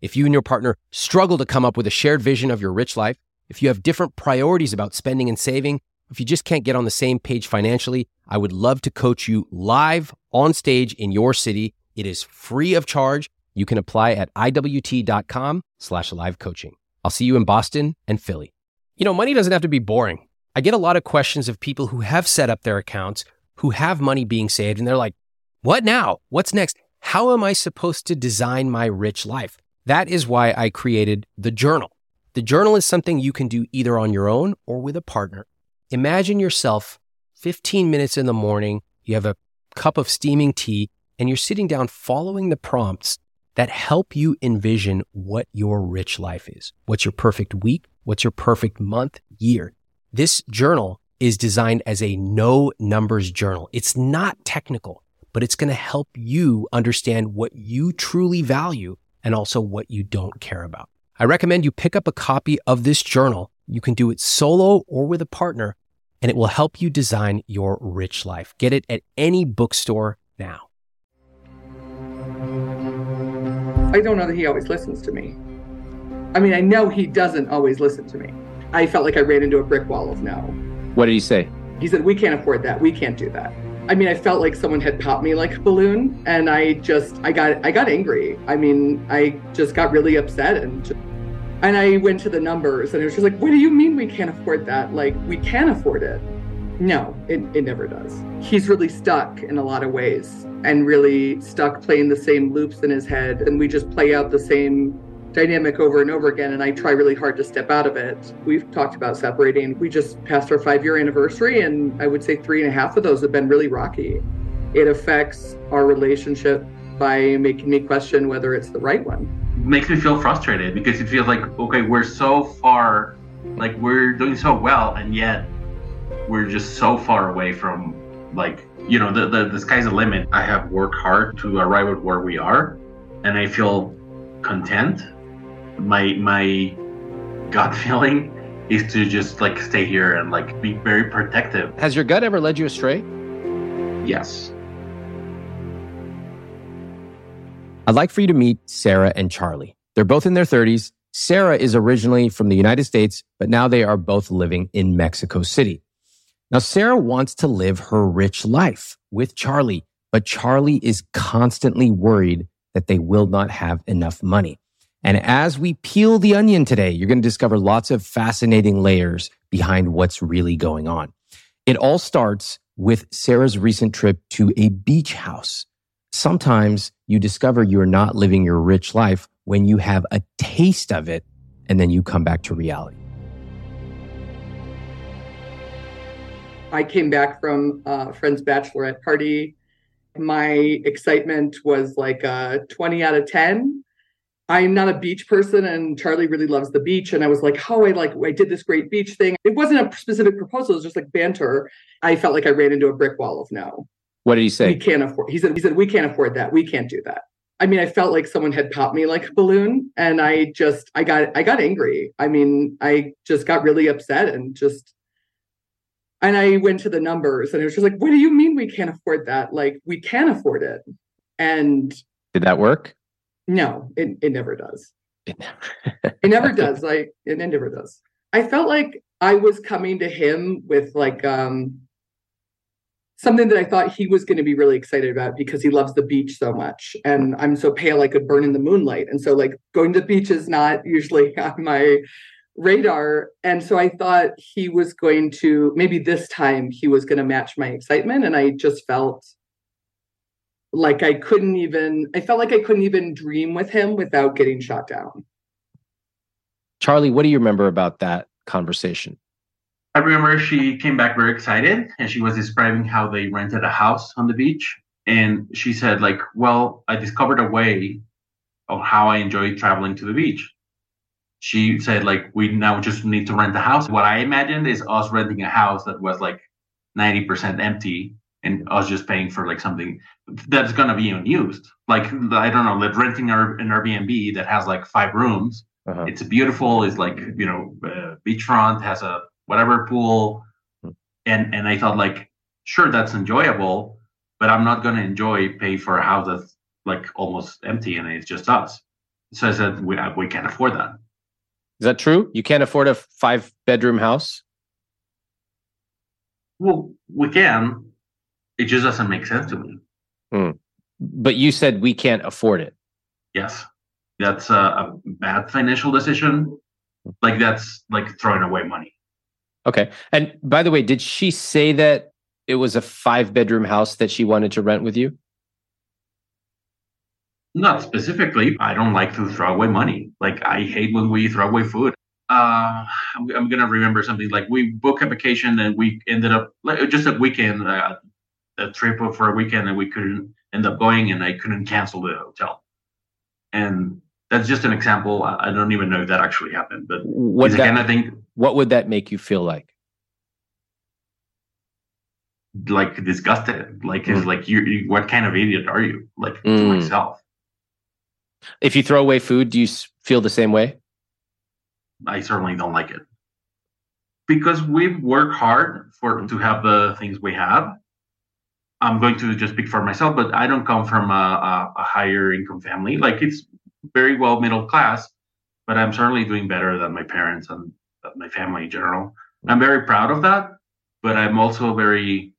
If you and your partner struggle to come up with a shared vision of your rich life, if you have different priorities about spending and saving, if you just can't get on the same page financially, I would love to coach you live on stage in your city. It is free of charge. You can apply at iwt.com slash live coaching. I'll see you in Boston and Philly. You know, money doesn't have to be boring. I get a lot of questions of people who have set up their accounts, who have money being saved, and they're like, what now? What's next? How am I supposed to design my rich life? That is why I created the journal. The journal is something you can do either on your own or with a partner. Imagine yourself 15 minutes in the morning, you have a cup of steaming tea, and you're sitting down following the prompts that help you envision what your rich life is. What's your perfect week? What's your perfect month, year? This journal is designed as a no numbers journal. It's not technical, but it's going to help you understand what you truly value and also what you don't care about. I recommend you pick up a copy of this journal. You can do it solo or with a partner, and it will help you design your rich life. Get it at any bookstore now. I don't know that he always listens to me. I mean, I know he doesn't always listen to me. I felt like I ran into a brick wall of no. What did he say? He said, We can't afford that. We can't do that. I mean, I felt like someone had popped me like a balloon and I just I got I got angry. I mean, I just got really upset and just, and I went to the numbers and it was just like, what do you mean we can't afford that? Like we can afford it. No, it, it never does. He's really stuck in a lot of ways and really stuck playing the same loops in his head. And we just play out the same dynamic over and over again. And I try really hard to step out of it. We've talked about separating. We just passed our five year anniversary, and I would say three and a half of those have been really rocky. It affects our relationship by making me question whether it's the right one. Makes me feel frustrated because it feels like, okay, we're so far, like we're doing so well, and yet we're just so far away from like you know the, the the sky's the limit i have worked hard to arrive at where we are and i feel content my my gut feeling is to just like stay here and like be very protective Has your gut ever led you astray? yes I'd like for you to meet Sarah and Charlie. They're both in their 30s. Sarah is originally from the United States, but now they are both living in Mexico City. Now, Sarah wants to live her rich life with Charlie, but Charlie is constantly worried that they will not have enough money. And as we peel the onion today, you're going to discover lots of fascinating layers behind what's really going on. It all starts with Sarah's recent trip to a beach house. Sometimes you discover you're not living your rich life when you have a taste of it and then you come back to reality. I came back from a friend's bachelorette party. My excitement was like a 20 out of 10. I'm not a beach person and Charlie really loves the beach. And I was like, oh, I like, I did this great beach thing. It wasn't a specific proposal. It was just like banter. I felt like I ran into a brick wall of no. What did he say? We can't afford. He said, he said, we can't afford that. We can't do that. I mean, I felt like someone had popped me like a balloon and I just, I got, I got angry. I mean, I just got really upset and just, and I went to the numbers and it was just like, what do you mean we can't afford that? Like we can afford it. And Did that work? No, it, it never does. It never does. Like it, it never does. I felt like I was coming to him with like um something that I thought he was going to be really excited about because he loves the beach so much. And I'm so pale I could burn in the moonlight. And so like going to the beach is not usually on my radar. And so I thought he was going to maybe this time he was going to match my excitement. And I just felt like I couldn't even I felt like I couldn't even dream with him without getting shot down. Charlie, what do you remember about that conversation? I remember she came back very excited and she was describing how they rented a house on the beach. And she said, like, well, I discovered a way of how I enjoy traveling to the beach. She said, like, we now just need to rent a house. What I imagined is us renting a house that was like 90% empty and us just paying for like something that's going to be unused. Like, I don't know, like renting an Airbnb that has like five rooms. Uh-huh. It's beautiful. It's like, you know, uh, beachfront, has a whatever pool. Hmm. And, and I thought, like, sure, that's enjoyable, but I'm not going to enjoy pay for a house that's like almost empty and it's just us. So I said, we, we can't afford that. Is that true? You can't afford a five bedroom house? Well, we can. It just doesn't make sense to me. Hmm. But you said we can't afford it. Yes. That's a, a bad financial decision. Like that's like throwing away money. Okay. And by the way, did she say that it was a five bedroom house that she wanted to rent with you? Not specifically. I don't like to throw away money. Like I hate when we throw away food. Uh, I'm, I'm gonna remember something like we booked a vacation and we ended up like, just a weekend, uh, a trip for a weekend, and we couldn't end up going, and I couldn't cancel the hotel. And that's just an example. I don't even know if that actually happened, but what that, again, I think. What would that make you feel like? Like disgusted. Like mm. is like you, you. What kind of idiot are you? Like mm. to myself. If you throw away food, do you feel the same way? I certainly don't like it because we work hard for to have the things we have. I'm going to just speak for myself, but I don't come from a, a, a higher income family. Like it's very well middle class, but I'm certainly doing better than my parents and my family in general. I'm very proud of that, but I'm also very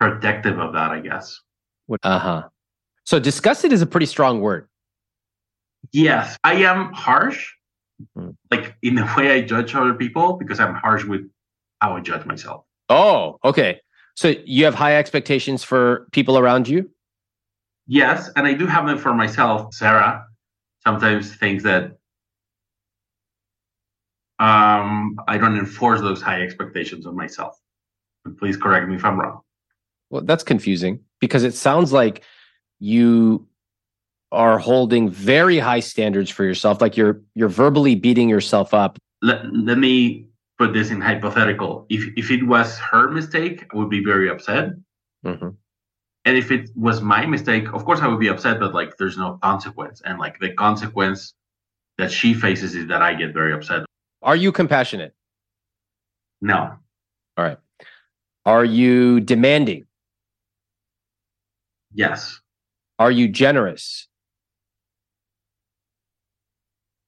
protective of that, I guess. Uh huh. So disgusted is a pretty strong word. Yes, I am harsh, mm-hmm. like in the way I judge other people, because I'm harsh with how I judge myself. Oh, okay. So you have high expectations for people around you? Yes, and I do have them for myself. Sarah sometimes thinks that um, I don't enforce those high expectations on myself. Please correct me if I'm wrong. Well, that's confusing because it sounds like you are holding very high standards for yourself like you're you're verbally beating yourself up let, let me put this in hypothetical. If if it was her mistake i would be very upset. Mm-hmm. and if it was my mistake of course i would be upset but like there's no consequence. And like the consequence that she faces is that i get very upset. Are you compassionate? No. All right. Are you demanding? Yes. Are you generous?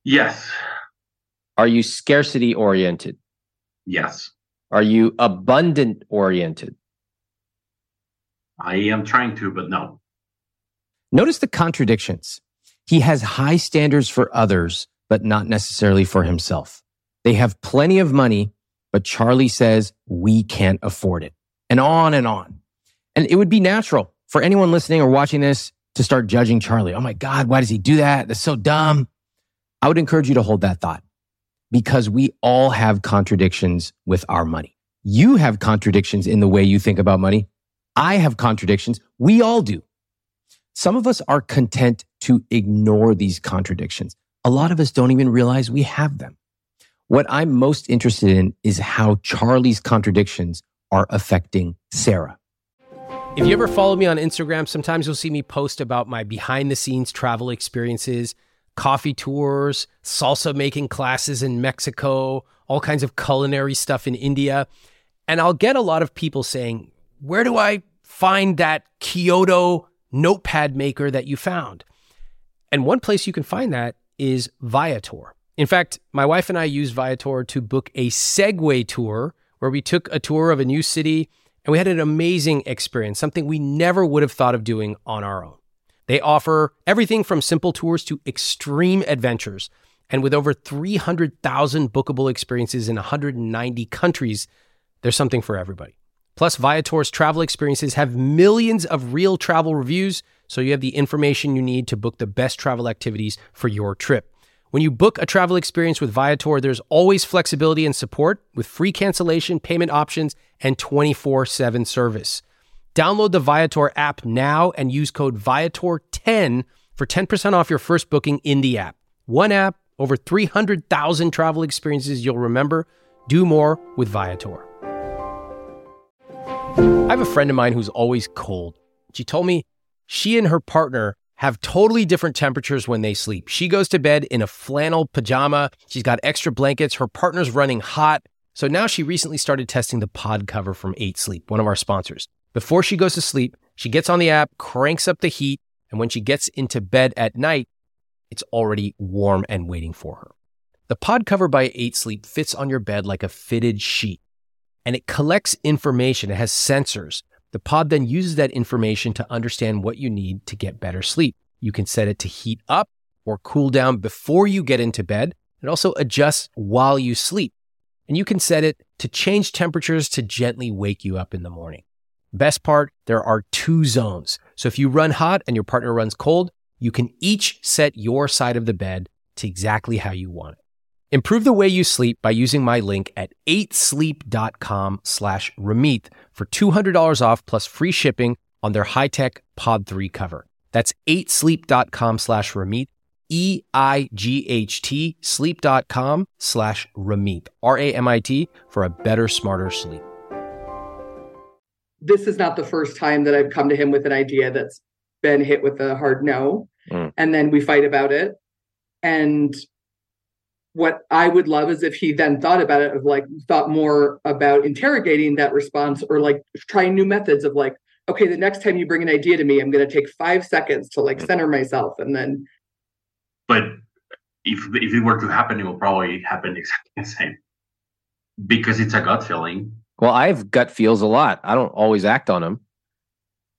Yes. Are you scarcity oriented? Yes. Are you abundant oriented? I am trying to, but no. Notice the contradictions. He has high standards for others, but not necessarily for himself. They have plenty of money, but Charlie says we can't afford it. And on and on. And it would be natural for anyone listening or watching this to start judging Charlie. Oh my God, why does he do that? That's so dumb. I would encourage you to hold that thought because we all have contradictions with our money. You have contradictions in the way you think about money. I have contradictions. We all do. Some of us are content to ignore these contradictions. A lot of us don't even realize we have them. What I'm most interested in is how Charlie's contradictions are affecting Sarah. If you ever follow me on Instagram, sometimes you'll see me post about my behind the scenes travel experiences coffee tours, salsa making classes in Mexico, all kinds of culinary stuff in India. And I'll get a lot of people saying, Where do I find that Kyoto notepad maker that you found? And one place you can find that is Viator. In fact, my wife and I used Viator to book a Segway tour where we took a tour of a new city and we had an amazing experience, something we never would have thought of doing on our own. They offer everything from simple tours to extreme adventures. And with over 300,000 bookable experiences in 190 countries, there's something for everybody. Plus, Viator's travel experiences have millions of real travel reviews, so you have the information you need to book the best travel activities for your trip. When you book a travel experience with Viator, there's always flexibility and support with free cancellation, payment options, and 24 7 service. Download the Viator app now and use code Viator10 for 10% off your first booking in the app. One app, over 300,000 travel experiences you'll remember. Do more with Viator. I have a friend of mine who's always cold. She told me she and her partner have totally different temperatures when they sleep. She goes to bed in a flannel pajama. She's got extra blankets. Her partner's running hot. So now she recently started testing the pod cover from 8 Sleep, one of our sponsors. Before she goes to sleep, she gets on the app, cranks up the heat, and when she gets into bed at night, it's already warm and waiting for her. The pod cover by 8 Sleep fits on your bed like a fitted sheet, and it collects information. It has sensors the pod then uses that information to understand what you need to get better sleep. You can set it to heat up or cool down before you get into bed. It also adjusts while you sleep. And you can set it to change temperatures to gently wake you up in the morning. Best part, there are two zones. So if you run hot and your partner runs cold, you can each set your side of the bed to exactly how you want it. Improve the way you sleep by using my link at 8sleep.com slash Ramit for $200 off plus free shipping on their high-tech Pod 3 cover. That's 8sleep.com slash Ramit, E-I-G-H-T, sleep.com slash Ramit, R-A-M-I-T, for a better, smarter sleep. This is not the first time that I've come to him with an idea that's been hit with a hard no. Mm. And then we fight about it. And what I would love is if he then thought about it of like thought more about interrogating that response or like trying new methods of like, okay, the next time you bring an idea to me, I'm going to take five seconds to like center myself and then. But if if it were to happen, it will probably happen exactly the same because it's a gut feeling. Well, I have gut feels a lot. I don't always act on them.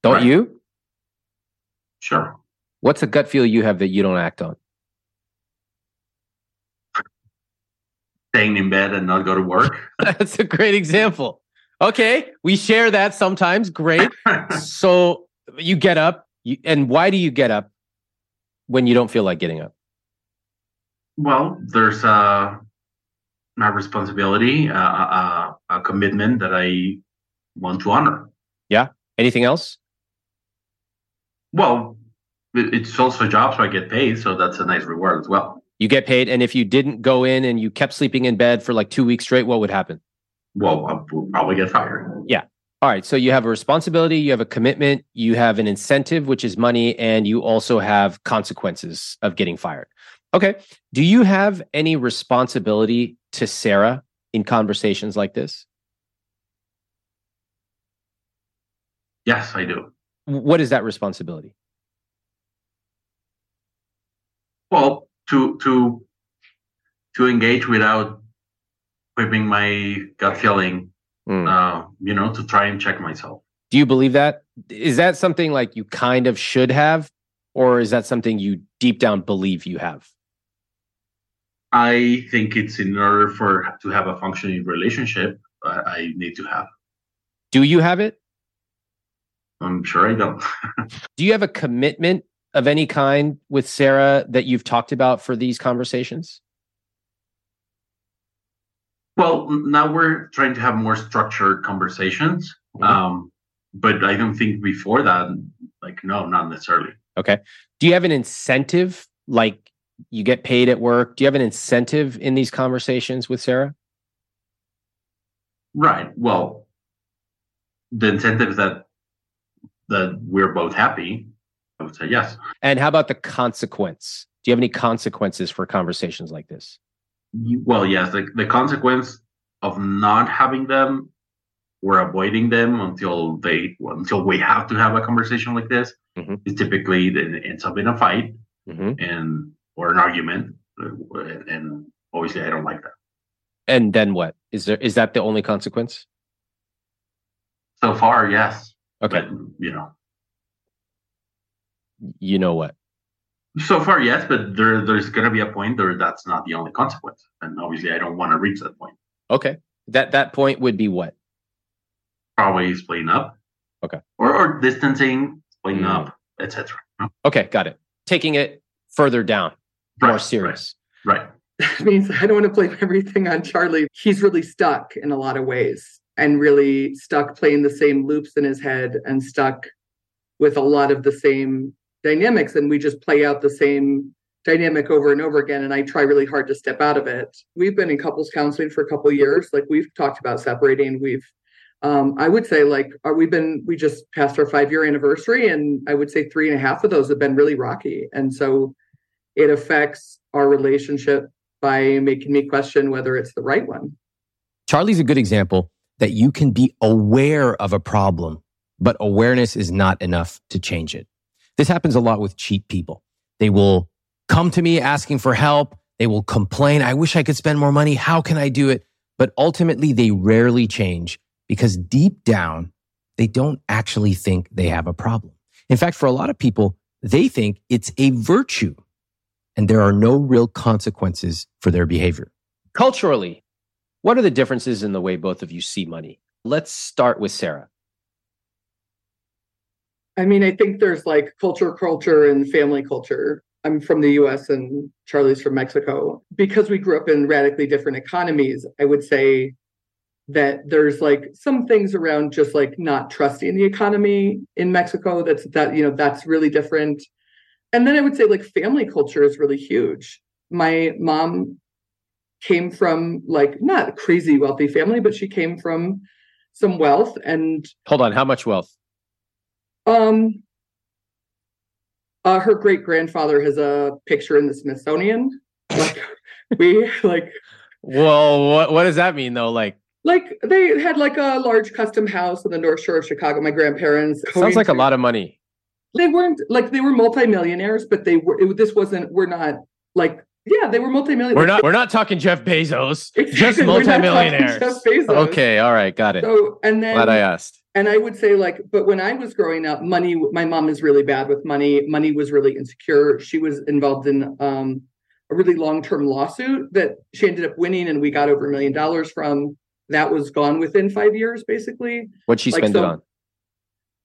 Don't right. you? Sure. What's a gut feel you have that you don't act on? staying in bed and not go to work. That's a great example. Okay, we share that sometimes. Great. so you get up, you, and why do you get up when you don't feel like getting up? Well, there's uh, my responsibility, uh, uh, a commitment that I want to honor. Yeah. Anything else? Well, it's also a job, so I get paid, so that's a nice reward as well. You get paid, and if you didn't go in and you kept sleeping in bed for like two weeks straight, what would happen? Well, I'll probably get fired. Yeah. All right. So you have a responsibility, you have a commitment, you have an incentive, which is money, and you also have consequences of getting fired. Okay. Do you have any responsibility to Sarah in conversations like this? Yes, I do. What is that responsibility? Well, to to to engage without whipping my gut feeling mm. uh, you know to try and check myself do you believe that is that something like you kind of should have or is that something you deep down believe you have i think it's in order for to have a functioning relationship i, I need to have do you have it i'm sure i don't do you have a commitment of any kind with Sarah that you've talked about for these conversations? Well, now we're trying to have more structured conversations. Mm-hmm. Um, but I don't think before that, like, no, not necessarily. Okay. Do you have an incentive? Like you get paid at work. Do you have an incentive in these conversations with Sarah? Right. Well, the incentive is that that we're both happy I would say yes. And how about the consequence? Do you have any consequences for conversations like this? Well, yes. The, the consequence of not having them or avoiding them until they until we have to have a conversation like this mm-hmm. is typically it ends up in a fight mm-hmm. and or an argument. And obviously, I don't like that. And then what is there? Is that the only consequence? So far, yes. Okay. But, you know, you know what? So far, yes, but there there's going to be a point where that's not the only consequence, and obviously, I don't want to reach that point. Okay, that that point would be what? Probably splitting up. Okay. Or or distancing, splitting mm. up, etc. Okay, got it. Taking it further down, right, more serious. Right. right. That means I don't want to blame everything on Charlie. He's really stuck in a lot of ways, and really stuck playing the same loops in his head, and stuck with a lot of the same dynamics and we just play out the same dynamic over and over again and i try really hard to step out of it we've been in couples counseling for a couple years like we've talked about separating we've um, i would say like are, uh, we've been we just passed our five year anniversary and i would say three and a half of those have been really rocky and so it affects our relationship by making me question whether it's the right one charlie's a good example that you can be aware of a problem but awareness is not enough to change it this happens a lot with cheap people they will come to me asking for help. They will complain. I wish I could spend more money. How can I do it? But ultimately, they rarely change because deep down, they don't actually think they have a problem. In fact, for a lot of people, they think it's a virtue and there are no real consequences for their behavior. Culturally, what are the differences in the way both of you see money? Let's start with Sarah. I mean, I think there's like culture, culture, and family culture. I'm from the US and Charlie's from Mexico. Because we grew up in radically different economies, I would say that there's like some things around just like not trusting the economy in Mexico that's that you know that's really different. And then I would say like family culture is really huge. My mom came from like not crazy wealthy family, but she came from some wealth and Hold on, how much wealth? Um uh, her great grandfather has a picture in the Smithsonian. Like we like. Well, what what does that mean though? Like, like they had like a large custom house on the North Shore of Chicago. My grandparents sounds like a lot of money. They weren't like they were multimillionaires, but they were. It, this wasn't. We're not like yeah, they were multimillionaires. We're not. We're not talking Jeff Bezos. Exactly. Just multimillionaires. Jeff Bezos. Okay. All right. Got it. So and then glad I asked. And I would say like, but when I was growing up, money. My mom is really bad with money. Money was really insecure. She was involved in um, a really long term lawsuit that she ended up winning, and we got over a million dollars from. That was gone within five years, basically. What'd she like, spend so it on?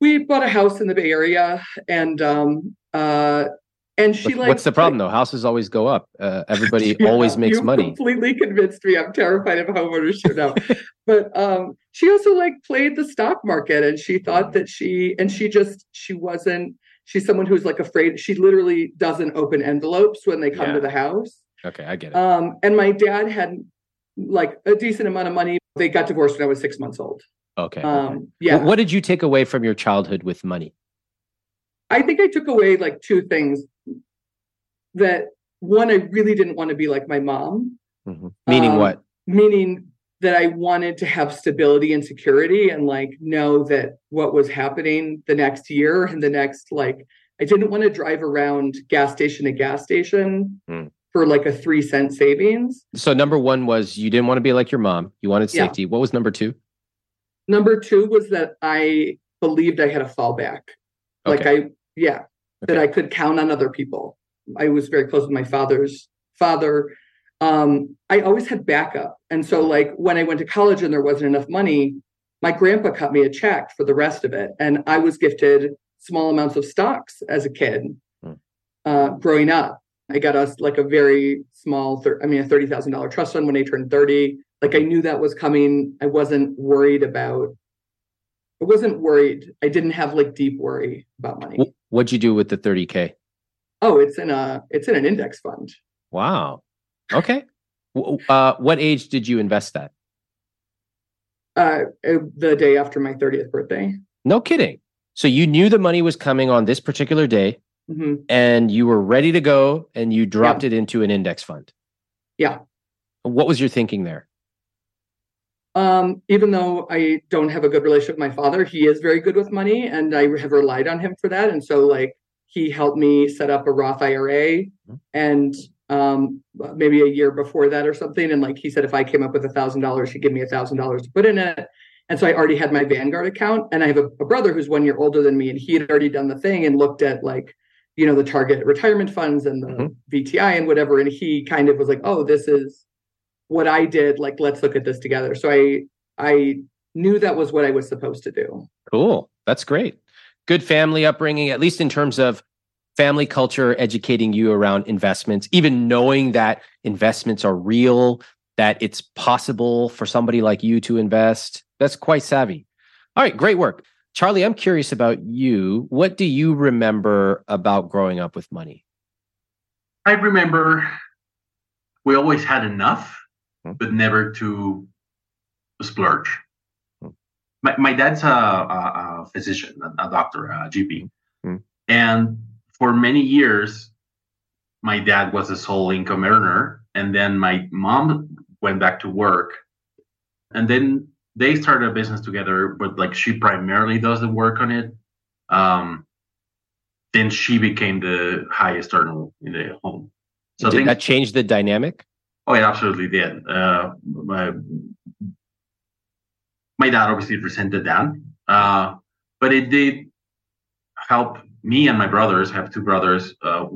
We bought a house in the Bay Area, and um, uh, and she like what's the problem though? Houses always go up. Uh, everybody yeah, always makes money. completely convinced me. I'm terrified of homeownership now but um she also like played the stock market and she thought that she and she just she wasn't she's someone who's like afraid she literally doesn't open envelopes when they come yeah. to the house. Okay i get it. Um and my dad had like a decent amount of money. They got divorced when i was six months old okay um yeah what did you take away from your childhood with money I think I took away like two things that one, I really didn't want to be like my mom. Mm-hmm. Meaning um, what? Meaning that I wanted to have stability and security and like know that what was happening the next year and the next like I didn't want to drive around gas station to gas station mm. for like a three cent savings. So number one was you didn't want to be like your mom. You wanted safety. Yeah. What was number two? Number two was that I believed I had a fallback. Okay. Like I yeah, okay. that I could count on other people. I was very close with my father's father. Um, I always had backup. And so, like, when I went to college and there wasn't enough money, my grandpa cut me a check for the rest of it. And I was gifted small amounts of stocks as a kid hmm. uh, growing up. I got us like a very small, thir- I mean, a $30,000 trust fund when I turned 30. Like, I knew that was coming. I wasn't worried about, I wasn't worried. I didn't have like deep worry about money. What'd you do with the 30K? Oh, it's in a it's in an index fund. Wow. Okay. uh, what age did you invest that? Uh, the day after my 30th birthday. No kidding. So you knew the money was coming on this particular day mm-hmm. and you were ready to go and you dropped yeah. it into an index fund. Yeah. What was your thinking there? Um, even though I don't have a good relationship with my father, he is very good with money and I have relied on him for that. And so like he helped me set up a Roth IRA mm-hmm. and um, maybe a year before that or something. And like he said, if I came up with a thousand dollars, he'd give me a thousand dollars to put in it. And so I already had my Vanguard account and I have a, a, brother who's one year older than me and he had already done the thing and looked at like, you know, the target retirement funds and the mm-hmm. VTI and whatever. And he kind of was like, oh, this is what I did. Like, let's look at this together. So I, I knew that was what I was supposed to do. Cool. That's great good family upbringing, at least in terms of family culture, educating you around investments, even knowing that investments are real, that it's possible for somebody like you to invest. That's quite savvy. All right, great work. Charlie, I'm curious about you. What do you remember about growing up with money? I remember we always had enough. But never to splurge. Hmm. My, my dad's a, a, a physician, a, a doctor, a GP. Hmm. And for many years, my dad was a sole income earner. And then my mom went back to work. And then they started a business together, but like she primarily does the work on it. Um, then she became the highest earner in the home. So Did that change the dynamic? Oh, it absolutely did. Uh, my, my dad obviously resented that, uh, but it did help me and my brothers. I have two brothers. Uh,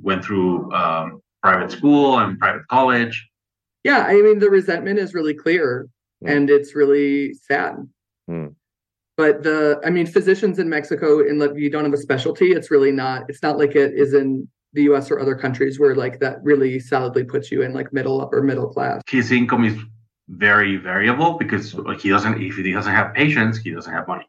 went through um, private school and private college. Yeah, I mean the resentment is really clear Mm. and it's really sad. Mm. But the I mean physicians in Mexico in you don't have a specialty, it's really not it's not like it is in the US or other countries where like that really solidly puts you in like middle upper middle class. His income is very variable because like, he doesn't. If he doesn't have patients, he doesn't have money.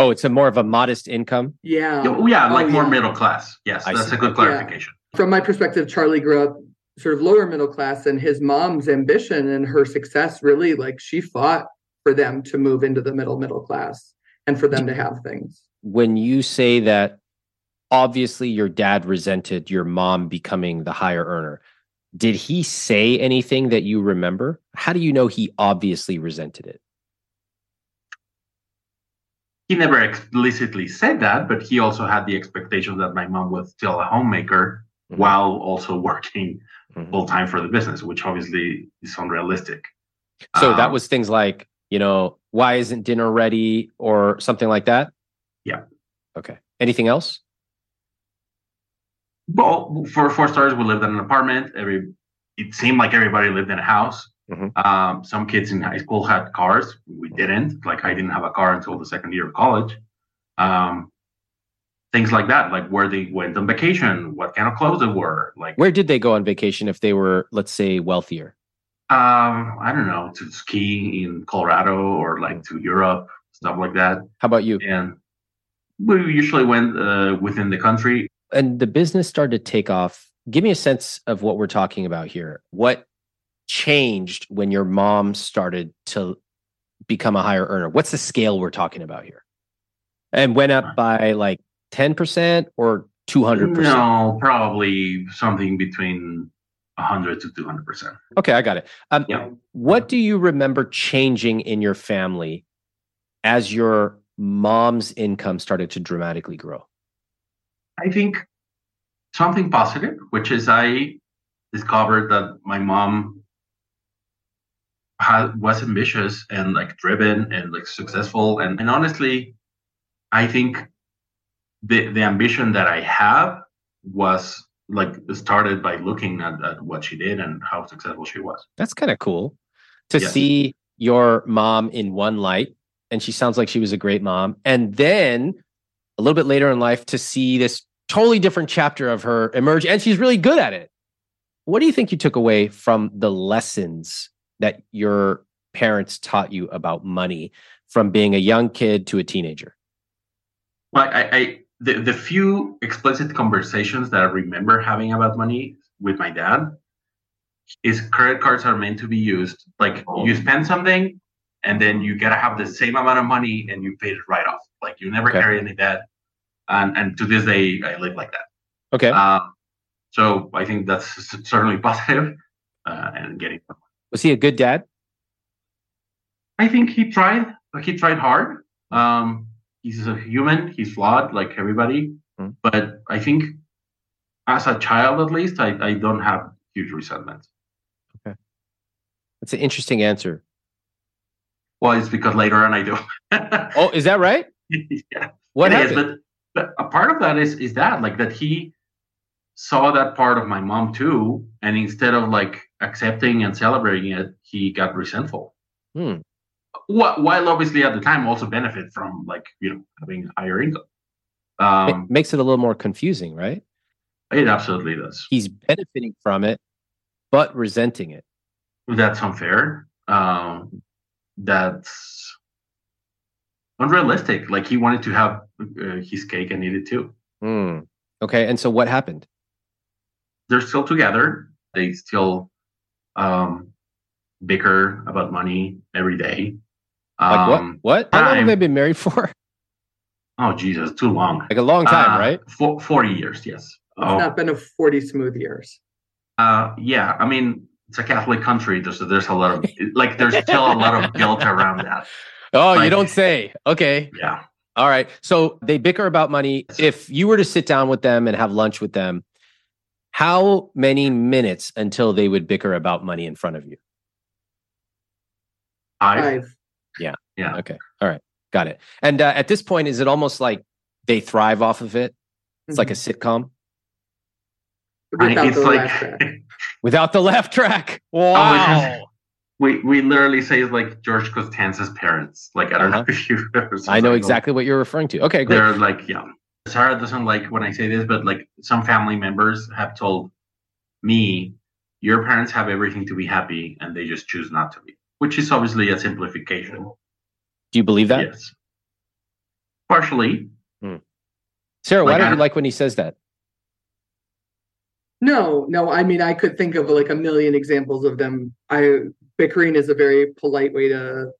Oh, it's a more of a modest income. Yeah. Oh, yeah, Oh, like more yeah. middle class. Yes, I that's see. a good Yeah. clarification. From my perspective, Charlie grew up sort of lower middle class and his mom's ambition and her success really like she fought for them to move into the middle middle class and for them to have things. When you say that, obviously your dad resented your mom becoming the higher earner. Did he say anything that you remember? How do you know he obviously resented it? he never explicitly said that, but he also had the expectation that my mom was still a homemaker Mhm. while also working Mhm. full time for the business, which obviously is unrealistic. So that Um, was things like, you know, why isn't dinner ready or something like that? Yeah. Okay. Anything else? Well for four stars. We lived in an apartment. Every it seemed like everybody lived in a house. Mhm. Um, some kids in high school had cars. We didn't. Like I didn't have a car until the second year of college. Um, things like that, like where they went on vacation, what kind of clothes they wore, like Where did they go on vacation if they were, let's say, wealthier? Um, I don't know, to ski in Colorado or like to Europe, stuff like that. How about you? And we usually went uh, within the country. And the business started to take off. Give me a sense of what we're talking about here. What changed when your mom started to become a higher earner? What's the scale we're talking about here? And went up by like 10% or 200%? No, probably something between 100 to 200 percent. Okay, I got it. Um, Yeah. What do you remember changing in your family as your mom's income started to dramatically grow? I think something positive, which is I discovered that my mom had, was ambitious and like driven and like successful. And, and honestly, I think the, the ambition that I have was like started by looking at, at what she did and how successful she was. That's kind of cool to Yes. see your mom in one light. And she sounds like she was a great mom. And then a little bit later in life to see this totally different chapter of her emerge. And she's really good at it. What do you think you took away from the lessons that your parents taught you about money from being a young kid to a teenager? Well, I, I the, the few explicit conversations that I remember having about money with my dad is credit cards are meant to be used. Like you spend something and then you gotta have the same amount of money and you pay it right off. Like you never Okay. carry any debt. And and to this day I live like that. Okay. Um, so I think that's certainly positive. Uh, and getting Was he a good dad? I think he tried. Like he tried hard. Um, he's a human. He's flawed, like everybody. Mm. But I think, as a child, at least, I, I don't have huge resentment. Okay, that's an interesting answer. Well, it's because later on I do. Oh, is that right? yeah, What it is, happened? but a part of that is is that like that he saw that part of my mom too, and instead of like accepting and celebrating it, he got resentful. Hmm. Wh- While obviously at the time also benefit from like you know having higher income. Um, makes it a little more confusing, right? it absolutely does. He's benefiting from it, but resenting it. That's unfair. Um, that's unrealistic. Like he wanted to have uh, his cake and eat it too. Mm. Okay, and so what happened? They're still together. They still um, bicker about money every day. Like um, what? What? How long have they been married for? Oh Jesus, too long. Like a long time, uh, right? For, Forty years, yes. It's oh. not been a forty smooth years. Uh, yeah, I mean it's a Catholic country, so there's a lot of like there's still a lot of guilt around that. Oh, like, you don't say. Okay. Yeah. All right. So they bicker about money. If you were to sit down with them and have lunch with them, how many minutes until they would bicker about money in front of you? Five. Yeah. Yeah. Okay. All right. Got it. And uh, at this point, is it almost like they thrive off of it? It's mm-hmm. like a mm-hmm. sitcom. Without it's the like without the laugh track. Wow. We we literally say it's like George Costanza's parents. Like I don't uh-huh. know if you I know exactly what you're referring to. Okay, great. They're like, yeah. Sarah doesn't like when I say this, but like some family members have told me, your parents have everything to be happy and they just choose not to be, which is obviously a simplification. Do you believe that? Yes. Partially. Hmm. Sarah, like, why don't you like when he says that? No, no. I mean, I could think of like a million examples of them. I bickering is a very polite way to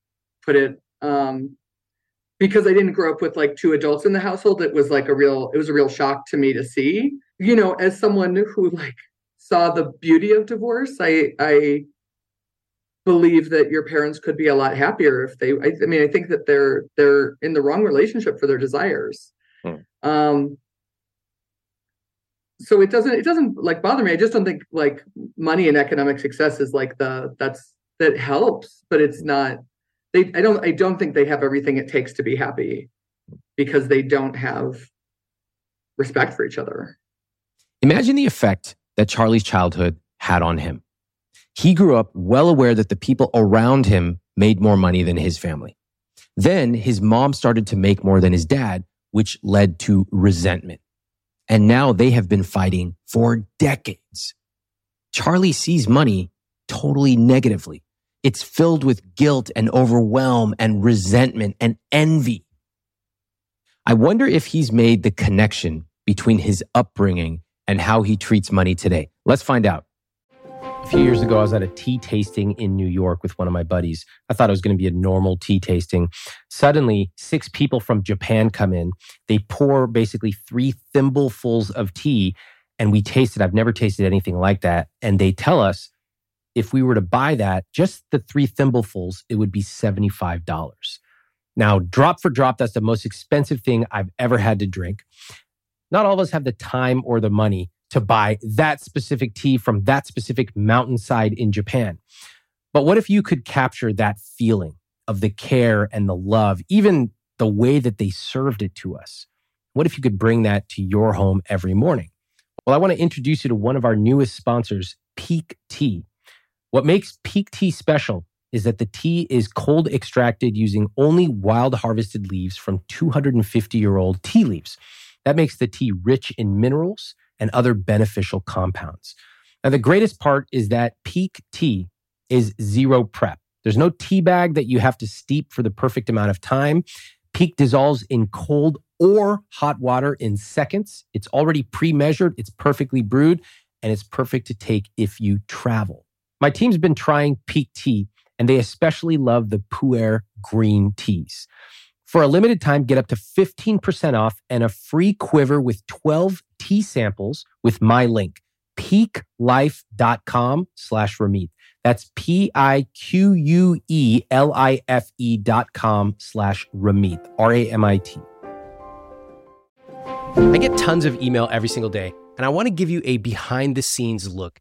put it. Um, because I didn't grow up with like two adults in the household, it was like a real, it was a real shock to me to see. You know, as someone who like saw the beauty of divorce, I I believe that your parents could be a lot happier if they. I, I mean, I think that they're they're in the wrong relationship for their desires. Hmm. Um, so it doesn't it doesn't like bother me. I just don't think like money and economic success is like the that's that helps, but it's not. They I don't I don't think they have everything it takes to be happy because they don't have respect for each other. Imagine the effect that Charlie's childhood had on him. He grew up well aware that the people around him made more money than his family. Then his mom started to make more than his dad, which led to resentment. And now they have been fighting for decades. Charlie sees money totally negatively. It's filled with guilt and overwhelm and resentment and envy. I wonder if he's made the connection between his upbringing and how he treats money today. Let's find out. A few years ago, I was at a tea tasting in New York with one of my buddies. I thought it was going to be a normal tea tasting. Suddenly, six people from Japan come in. They pour basically three thimblefuls of tea, and we taste it. I've never tasted anything like that. And they tell us if we were to buy that, just the three thimblefuls, it would be $75. Now, drop for drop, that's the most expensive thing I've ever had to drink. Not all of us have the time or the money to buy that specific tea from that specific mountainside in Japan. But what if you could capture that feeling of the care and the love, even the way that they served it to us? What if you could bring that to your home every morning? Well, I want to introduce you to one of our newest sponsors, Pique Tea. What makes Pique Tea special is that the tea is cold extracted using only wild harvested leaves from 250 year old tea leaves. That makes the tea rich in minerals and other beneficial compounds. Now, the greatest part is that Pique Tea is zero prep. There's no tea bag that you have to steep for the perfect amount of time. Pique dissolves in cold or hot water in seconds. It's already pre measured, it's perfectly brewed, and it's perfect to take if you travel. My team's been trying Pique Tea, and they especially love the Pu'er green teas. For a limited time, get up to 15% off and a free quiver with 12 tea samples with my link, piquelife.com slash Ramit. That's P-I-Q-U-E-L-I-F-E dot com slash Ramit, R-A-M-I-T. I get tons of email every single day, and I want to give you a behind the scenes look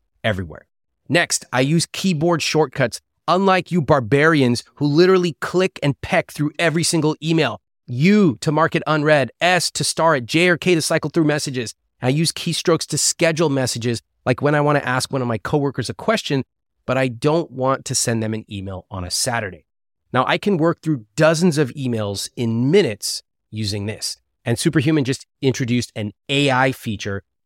everywhere. Next, I use keyboard shortcuts Unlike you barbarians who literally click and peck through every single email. U to mark it unread, S to star it, J or K to cycle through messages. I use keystrokes to schedule messages, like when I want to ask one of my coworkers a question, but I don't want to send them an email on a Saturday. Now, I can work through dozens of emails in minutes using this. And Superhuman just introduced an AI feature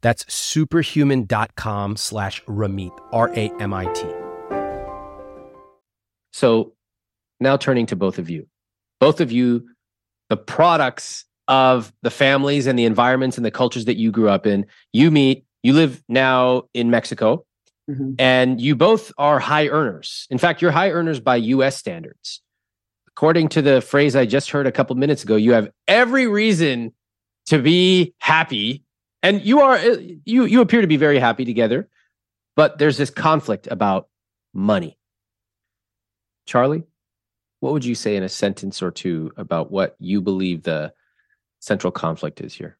That's superhuman.com slash Ramit, R A M I T. So now turning to both of you. Both of you, the products of the families and the environments and the cultures that you grew up in. You meet, you live now in Mexico, mm-hmm. and you both are high earners. In fact, you're high earners by US standards. According to the phrase I just heard a couple minutes ago, you have every reason to be happy. And you are uh, you you appear to be very happy together, but there's this conflict about money. Charlie, what would you say in a sentence or two about what you believe the central conflict is here?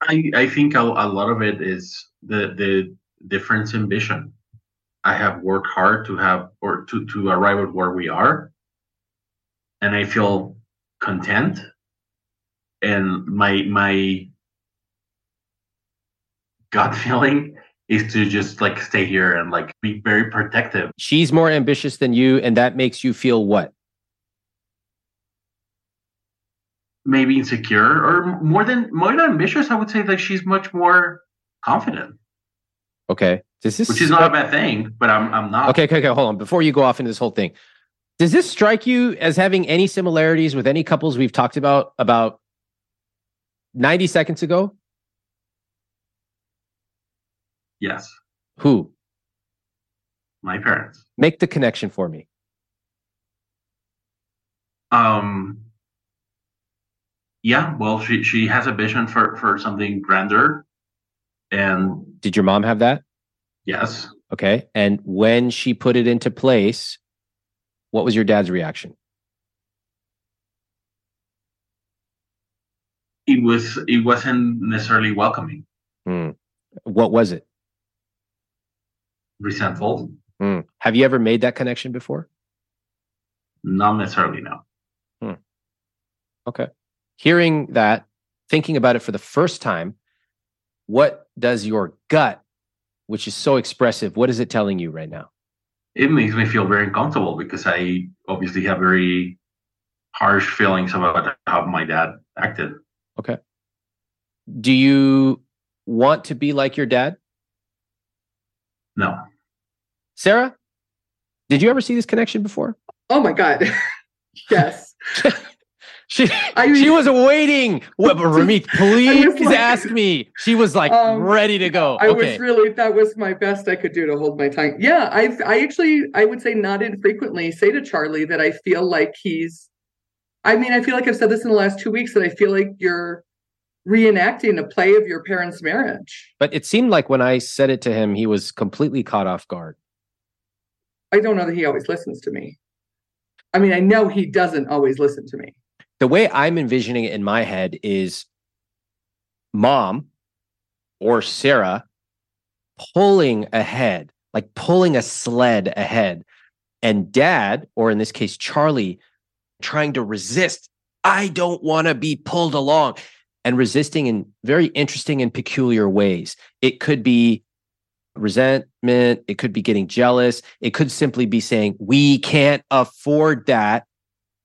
I, I think a, a lot of it is the the difference in vision. I have worked hard to have or to, to arrive at where we are. And I feel content. And my my gut feeling is to just like stay here and like be very protective. She's more ambitious than you, and that makes you feel what? maybe insecure or more than more than ambitious i would say that she's much more confident. Okay. Does this which is not a bad thing but i'm i'm not. Okay okay okay hold on. Before you go off into this whole thing does this strike you as having any similarities with any couples we've talked about about 90 seconds ago yes who my parents make the connection for me um yeah, well, she she has a vision for for something grander. And did your mom have that? Yes. Okay. And when she put it into place, what was your dad's reaction? It was it wasn't necessarily welcoming. Mm. What was it? Resentful. Mm. Have you ever made that connection before? Not necessarily, no. Hmm. Okay hearing that, thinking about it for the first time, what does your gut, which is so expressive, what is it telling you right now? It makes me feel very uncomfortable because I obviously have very harsh feelings about how my dad acted. Okay. Do you want to be like your dad? No. Sarah, did you ever see this connection before? Oh my God. yes. She I mean, she was waiting. What, Ramit, please like, ask me. She was like um, ready to go. I okay. was really that was my best I could do to hold my tongue. Yeah, I I actually I would say not infrequently say to Charlie that I feel like he's. I mean, I feel like I've said this in the last two weeks that I feel like you're reenacting a play of your parents' marriage. But it seemed like when I said it to him, he was completely caught off guard. I don't know that he always listens to me. I mean, I know he doesn't always listen to me the way I'm envisioning it in my head is mom or Sarah pulling ahead, like pulling a sled ahead, and dad, or in this case, Charlie, trying to resist. I don't want to be pulled along and resisting in very interesting and peculiar ways. It could be resentment, it could be getting jealous, it could simply be saying, We can't afford that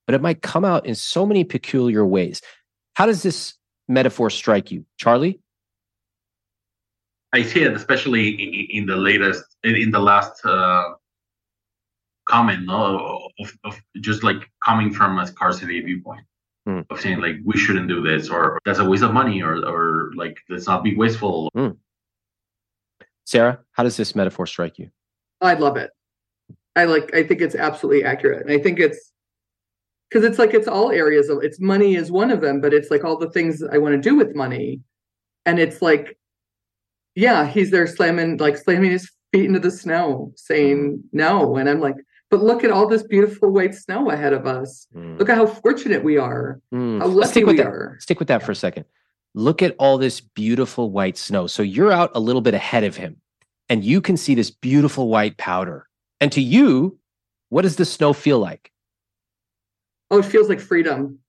but it might come out in so many peculiar ways. How does this metaphor strike you, Charlie? I see it, especially in, in the latest, in the last uh, comment, no, of, of, just like coming from a scarcity viewpoint mm. of saying like we shouldn't do this, or that's a waste of money, or or like let's not be wasteful. Mm. Sarah, how does this metaphor strike you? I love it. I like. I think it's absolutely accurate, and I think it's because it's like it's all areas of it's money is one of them, but it's like all the things I want to do with money. And it's like, yeah, he's there slamming like slamming his feet into the snow, saying no. And I'm like, but look at all this beautiful white snow ahead of us. Mm. Look at how fortunate we are. Mm. How Let's lucky stick with we that. are. Stick with that for a second. Look at all this beautiful white snow. So you're out a little bit ahead of him, and you can see this beautiful white powder. And to you, what does the snow feel like? Oh, it feels like freedom.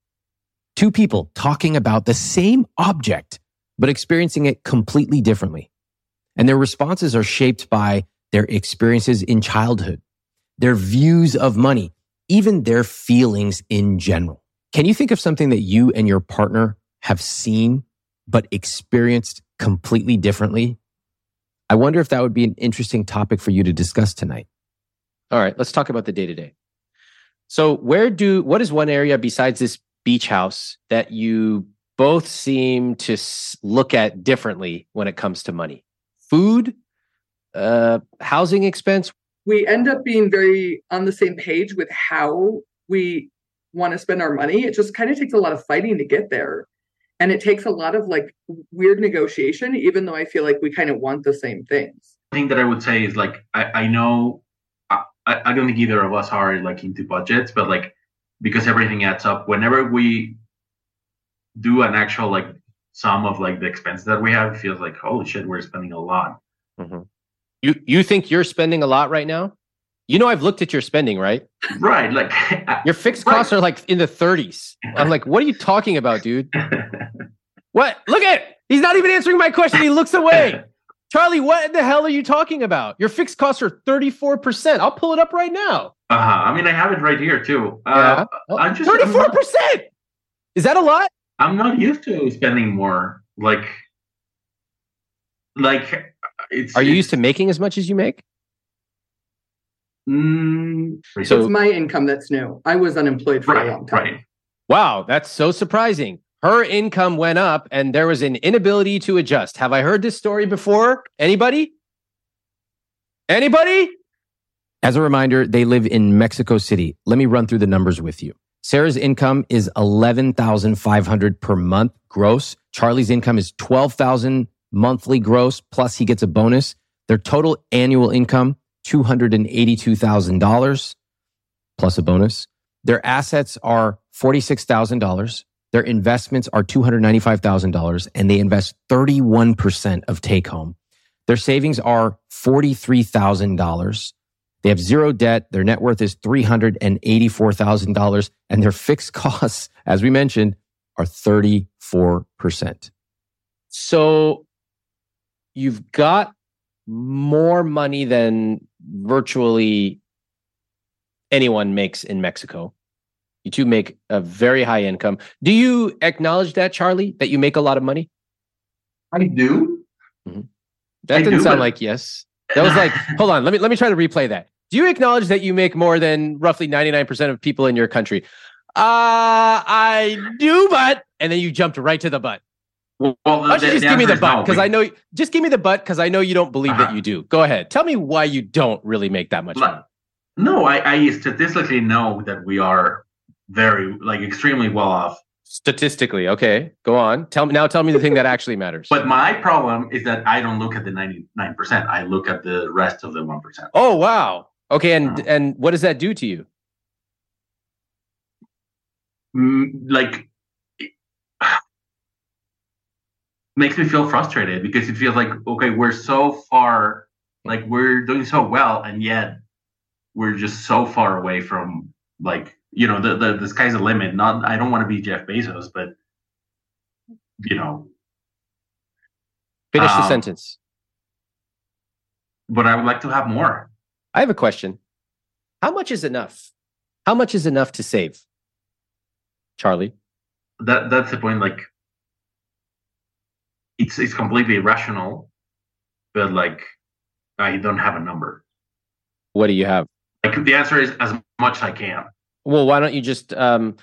Two people talking about the same object, but experiencing it completely differently. And their responses are shaped by their experiences in childhood, their views of money, even their feelings in general. Can you think of something that you and your partner have seen but experienced completely differently? I wonder if that would be an interesting topic for you to discuss tonight. All right, let's talk about the day to day. So, where do what is one area besides this beach house that you both seem to look at differently when it comes to money? Food, uh, housing expense. We end up being very on the same page with how we want to spend our money. It just kind of takes a lot of fighting to get there. And it takes a lot of like weird negotiation, even though I feel like we kind of want the same things. thing that I would say is like I, I know I, I I don't think either of us are like into budgets, but like because everything adds up. Whenever we do an actual like sum of like the expenses that we have, it feels like holy shit, we're spending a lot. Mm-hmm. You you think you're spending a lot right now? You know, I've looked at your spending, right? Right, like Your fixed Right. costs are like in the 30s. I'm like, what are you talking about, dude? What? Look at he's not even answering my question. He looks away. Charlie, what the hell are you talking about? Your fixed costs are 34%. I'll pull it up right now. uh-huh. I mean, I have it right here too. Uh, I'm just I'm 34%. not, Is that a lot? I'm not used to spending more. Like, like it's. Are you it's- used to making as much as you make? Mm, So- it's my income that's new. I was unemployed for a long time. right. Wow, that's so surprising. Her income went up and there was an inability to adjust. Have I heard this story before? Anybody? Anybody? As a reminder, they live in Mexico City. Let me run through the numbers with you. Sarah's income is 11,500 per month gross. Charlie's income is 12,000 monthly gross plus he gets a bonus. Their total annual income $282,000 plus a bonus. Their assets are $46,000. Their investments are $295,000 and they invest 31% of take home. Their savings are $43,000. They have zero debt. Their net worth is $384,000 and their fixed costs, as we mentioned, are 34%. So you've got more money than virtually anyone makes in Mexico. You two make a very high income. Do you acknowledge that, Charlie, that you make a lot of money? I do. That I didn't do, sound but- like yes. That was like, hold on, let me let me try to replay that. Do you acknowledge that you make more than roughly 99% of people in your country? Uh, I do, but and then you jumped right to the butt. Well, Why don't you just give me the butt? Because be- I know just give me the butt because I know you don't believe that Uh-huh. you do. Go ahead. Tell me why you don't really make that much money. No, I, I statistically know that we are very, like, extremely well off. Statistically, okay. Go on. Tell me now tell me the thing that actually matters. But my problem is that I don't look at the 99%. I look at the rest of the 1%. oh wow. Okay, and Uh. and what does that do to you? Mm, like, it- makes me feel frustrated because it feels like, okay, we're so far, like, we're doing so well, and yet we're just so far away from, like, you know, the, the, the sky's the limit. Not, I don't want to be Jeff Bezos, but, you know, Finish the Um, sentence. but I would like to have more. I have a question. How much is enough? How much is enough to save? Charlie. that that's the point like it's it's completely irrational but like i don't have a number What do you have? like the answer is as much as i can Well, why don't you just um,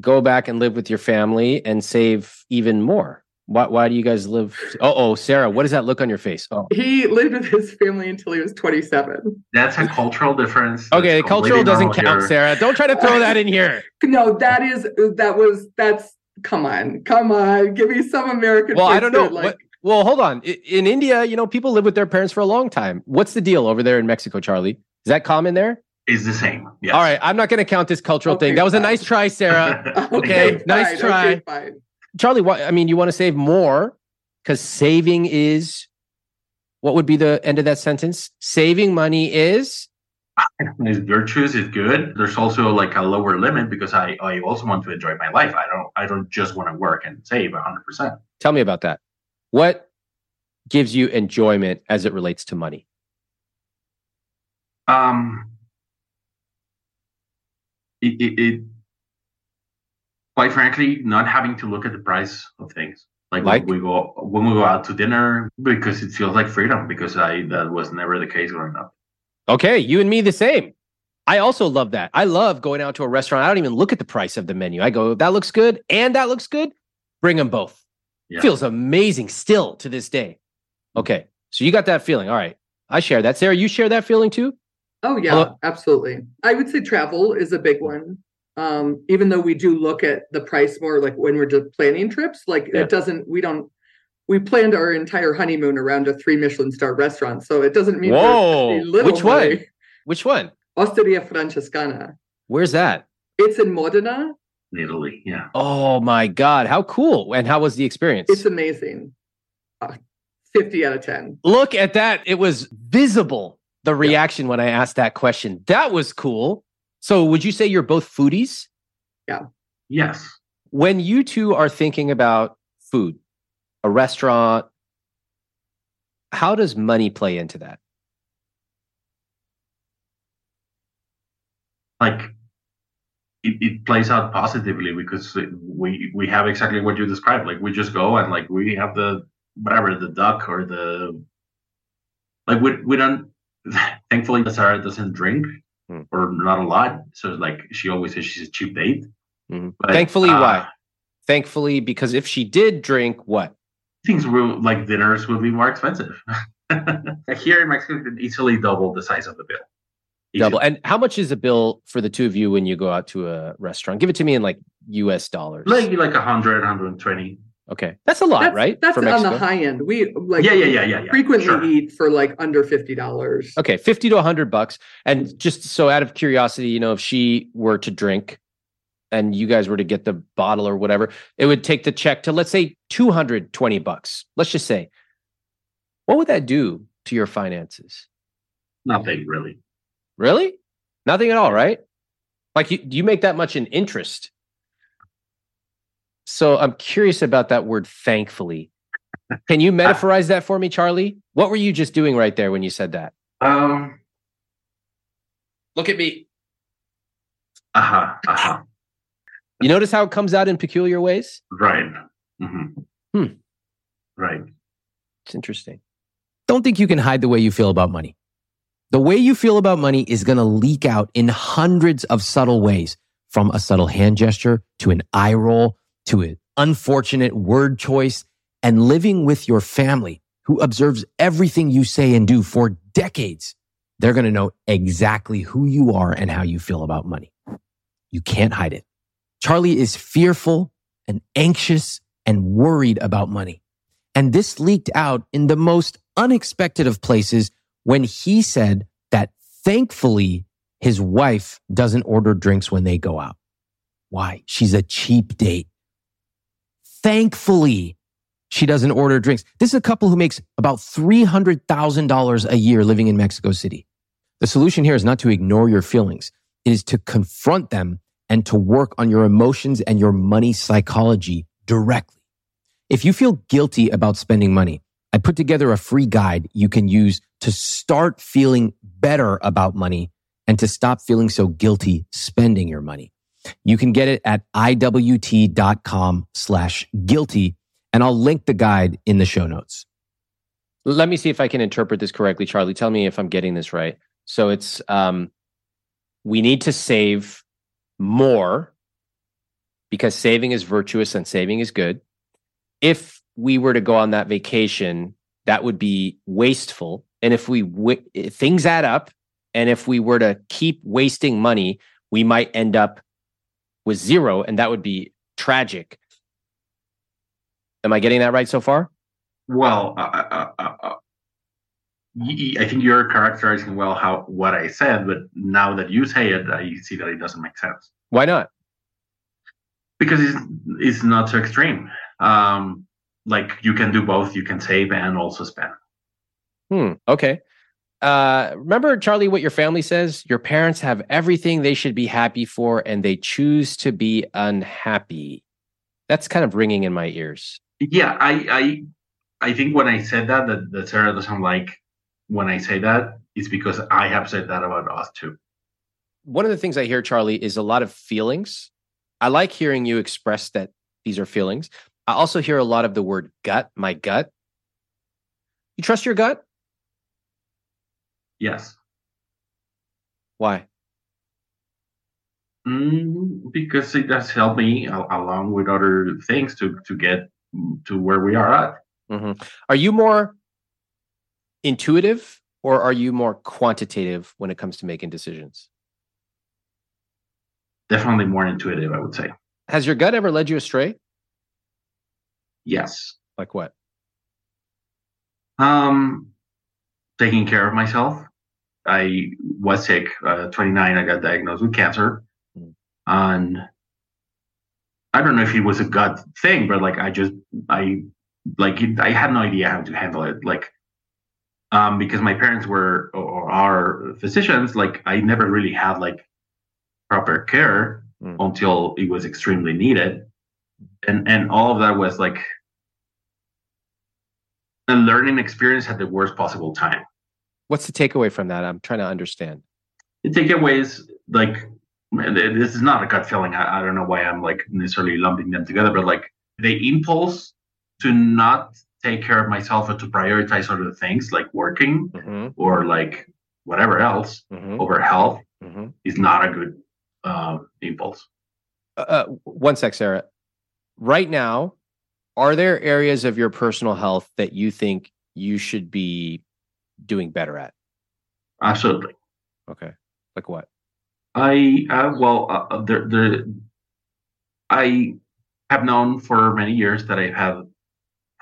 go back and live with your family and save even more? Why, why do you guys live? Oh, oh, Sarah, what does that look on your face? Oh, He lived with his family until he was 27. That's a cultural difference. okay. That's Cultural doesn't count, here. Sarah. Don't try to throw that in here. No, that is that was that's come on, come on, give me some American. Well, I don't know. that, Like, What- well, hold on. In India, you know, people live with their parents for a long time. What's the deal over there in Mexico, Charlie? Is that common there? It's the same. Yes. All right, I'm not going to count this cultural Okay, thing. That was a nice try, Sarah. okay, nice fine, try. Okay, fine. Charlie, what, I mean, you want to save more because saving is what would be the end of that sentence? Saving money is It's virtuous is good. There's also like a lower limit because I, I also want to enjoy my life. I don't I don't just want to work and save 100. percent tell me about that. What gives you enjoyment as it relates to money? Um, it, it, it quite frankly, not having to look at the price of things. Like, Like? when we go when we go out to dinner because it feels like freedom because I that was never the case growing up. Okay, you and me the same. I also love that. I love going out to a restaurant. I don't even look at the price of the menu. I go, that looks good and that looks good. Bring them both. Yeah. Feels amazing still to this day. Okay, so you got that feeling. All right, I share that. Sarah, you share that feeling too? Oh yeah, Hello? absolutely. I would say travel is a big one. Um, even though we do look at the price more, like when we're just planning trips, like Yeah. it doesn't. We don't. We planned our entire honeymoon around a three Michelin star restaurant, so it doesn't mean Whoa, spending little which one? Which one? Osteria Francescana. Where's that? It's in Modena. In Italy, yeah. Oh my God, how cool. And how was the experience? It's amazing. Uh, Fifty out of ten. Look at that. It was visible, the reaction when I asked that question. That was cool. So, would you say you're both foodies? Yeah. Yes. When you two are thinking about food, a restaurant, how does money play into that? like it, it plays out positively because we we have exactly what you described like we just go and like we have the whatever the duck or the like we, we don't thankfully sarah doesn't drink Hmm. or not a lot so like she always says she's a cheap date Mhm. But, Thankfully, uh, why? Thankfully, because if she did drink, what? things will like dinners would be more expensive here in mexico you can easily double the size of the bill Easily. Double. And how much is a bill for the two of you when you go out to a restaurant? Give it to me in like US dollars. like like 100 120 okay. That's a lot, That's, right? That's on Mexico? the high end. We like yeah yeah yeah yeah yeah frequently sure. eat for like under fifty dollars. Okay, 50 to 100 bucks. And just so out of curiosity, you know, if she were to drink and you guys were to get the bottle or whatever, it would take the check to let's say 220 bucks. Let's just say. What would that do to your finances? nothing really Really? Nothing at all, right? Like you, do you make that much in interest? So I'm curious about that word thankfully. Can you metaphorize that for me, Charlie? What were you just doing right there when you said that? um Look at me. uh-huh uh-huh You notice how it comes out in peculiar ways? Right. Mm-hmm. Hmm. Right. It's interesting. Don't think you can hide the way you feel about money. The way you feel about money is going to leak out in hundreds of subtle ways, from a subtle hand gesture to an eye roll to unfortunate word choice and living with your family who observes everything you say and do for decades. They're going to know exactly who you are and how you feel about money. You can't hide it. Charlie is fearful and anxious and worried about money. And this leaked out in the most unexpected of places when he said that thankfully his wife doesn't order drinks when they go out. Why? She's a cheap date. Thankfully, she doesn't order drinks. This is a couple who makes about $300,000 a year living in Mexico City. The solution here is not to ignore your feelings. It is to confront them and to work on your emotions and your money psychology directly. If you feel guilty about spending money, I put together a free guide you can use to start feeling better about money and to stop feeling so guilty spending your money. You can get it at iwt.com slash guilty, and I'll link the guide in the show notes. Let me see if I can interpret this correctly, Charlie. Tell me if I'm getting this right. So it's um, we need to save more because saving is virtuous and saving is good. If we were to go on that vacation, that would be wasteful. And if we w- things add up, and if we were to keep wasting money, we might end up with zero, and that would be tragic. Am I getting that right so far? Well, uh, uh, uh, uh I think you're characterizing well how what I said, but now that you say it, I see that it doesn't make sense. Why not? Because it's it's not so extreme. Um, like you can do both. You can save and also spend. Hmm. Okay. Uh, remember, Charlie, what your family says? Your parents have everything they should be happy for, and they choose to be unhappy. That's kind of ringing in my ears. Yeah, I, I, I think when I said that, that, that Sarah doesn't like when I say that, it's because I have said that about us too. One of the things I hear, Charlie, is a lot of feelings. I like hearing you express that these are feelings. I also hear a lot of the word gut, my gut. You trust your gut? Yes. Why? Mm, because it does help me along with other things to to get to where we are at. Mm-hmm. Are you more intuitive or are you more quantitative when it comes to making decisions? Definitely more intuitive, I would say. Has your gut ever led you astray? Yes. Like what? Um, taking care of myself. I was sick. Uh, 29, I got diagnosed with cancer, mm. and I don't know if it was a gut thing, but like I just I like I had no idea how to handle it. Like um, because my parents were or are physicians, like I never really had like proper care mm. until it was extremely needed, and and all of that was like a learning experience at the worst possible time. What's the takeaway from that? I'm trying to understand. The takeaway is like this is not a gut feeling. I, I don't know why I'm like necessarily lumping them together, but like the impulse to not take care of myself or to prioritize other things like working mm-hmm. or like whatever else mm-hmm. over health mm-hmm. is not a good uh, impulse. Uh, uh, one sec, Sarah. Right now, are there areas of your personal health that you think you should be doing better at? Absolutely. Okay. Like what? I uh, well, uh, uh the the I have known for many years that I have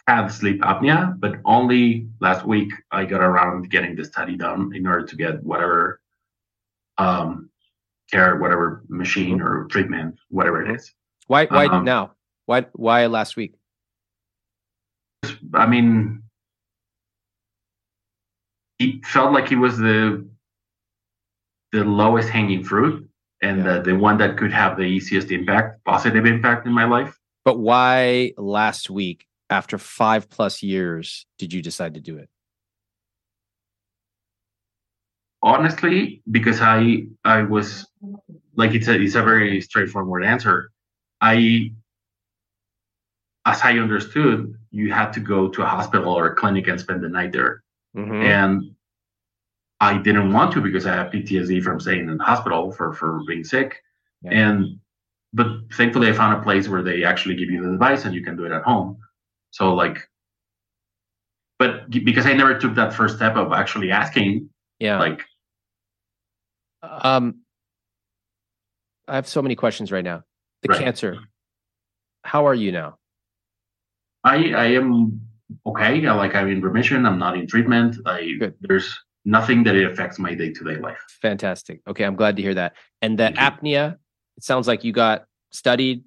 had sleep apnea, but only last week I got around getting the study done in order to get whatever um, care, whatever machine or treatment, whatever it is. Why? Why um, now? Why? Why last week? I mean, he felt like he was the the lowest hanging fruit and yeah. the, the one that could have the easiest impact, positive impact in my life. But why last week, after five plus years, did you decide to do it? Honestly, because I I was like it's a it's a very straightforward answer. I as I understood, you had to go to a hospital or a clinic and spend the night there. Mm-hmm. And I didn't want to because I have PTSD from staying in the hospital for, for being sick. Yeah. And but thankfully I found a place where they actually give you the device and you can do it at home. So like but because I never took that first step of actually asking, yeah, like um I have so many questions right now. The right. cancer. How are you now? I I am okay. I, like I'm in remission. I'm not in treatment. I Good. there's nothing that it affects my day to day life. Fantastic. Okay, I'm glad to hear that. And the apnea, it sounds like you got studied.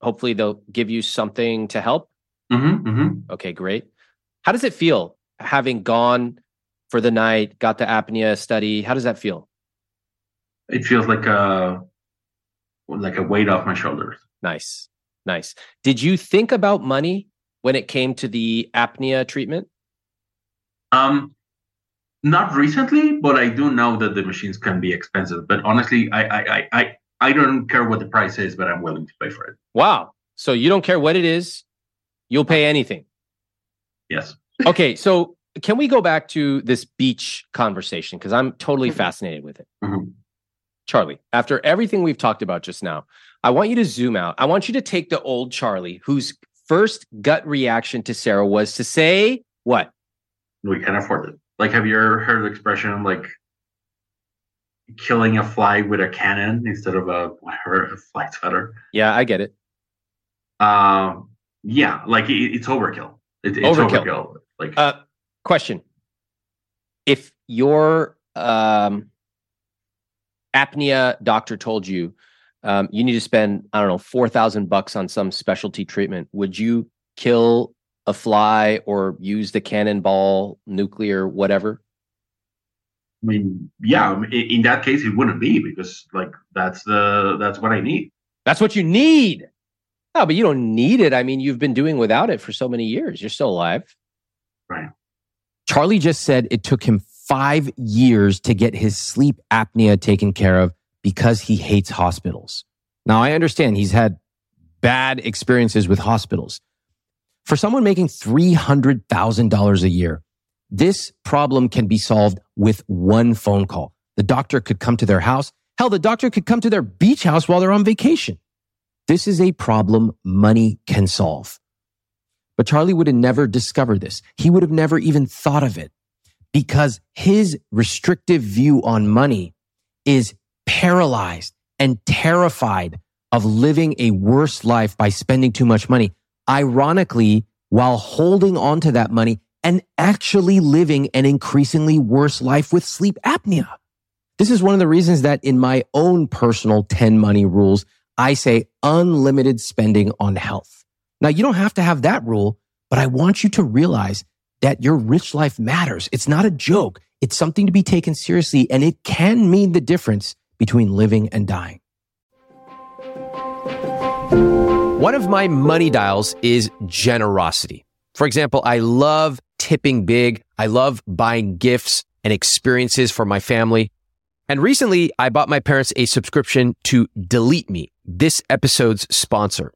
Hopefully, they'll give you something to help. Mm-hmm, mm-hmm. Okay, great. How does it feel having gone for the night, got the apnea study? How does that feel? It feels like a like a weight off my shoulders. Nice, nice. Did you think about money when it came to the apnea treatment? Um, not recently, but I do know that the machines can be expensive. But honestly, I I I I don't care what the price is, but I'm willing to pay for it. Wow. So you don't care what it is, you'll pay anything. Yes. okay, so can we go back to this beach conversation because I'm totally mm-hmm. fascinated with it. Mm-hmm. Charlie, after everything we've talked about just now, I want you to zoom out. I want you to take the old Charlie who's first gut reaction to Sarah was to say what? We can't afford it. Like, have you ever heard the expression like killing a fly with a cannon instead of a whatever a fly sweater? Yeah, I get it. Um, yeah, like it, it's overkill. It, it's Overkill. overkill. Like, Uh, question: If your um, apnea doctor told you um, you need to spend I don't know four thousand bucks on some specialty treatment, would you kill a fly or use the cannonball, nuclear, whatever? I mean, yeah, in, in that case, it wouldn't be because like that's the that's what I need. That's what you need. No, but you don't need it. I mean, you've been doing without it for so many years. You're still alive. Right. Charlie just said it took him five years to get his sleep apnea taken care of because he hates hospitals. Now, I understand he's had bad experiences with hospitals. For someone making $300,000 a year, this problem can be solved with one phone call. The doctor could come to their house. Hell, the doctor could come to their beach house while they're on vacation. This is a problem money can solve. But Charlie would have never discovered this. He would have never even thought of it because his restrictive view on money is paralyzed and terrified of living a worse life by spending too much money. Ironically, while holding on to that money and actually living an increasingly worse life with sleep apnea. This is one of the reasons that in my own personal 10 money rules, I say unlimited spending on health. Now, you don't have to have that rule, but I want you to realize that your rich life matters. It's not a joke. It's something to be taken seriously, and it can mean the difference between living and dying. One of my money dials is generosity. For example, I love tipping big. I love buying gifts and experiences for my family. And recently, I bought my parents a subscription to Delete Me, this episode's sponsor.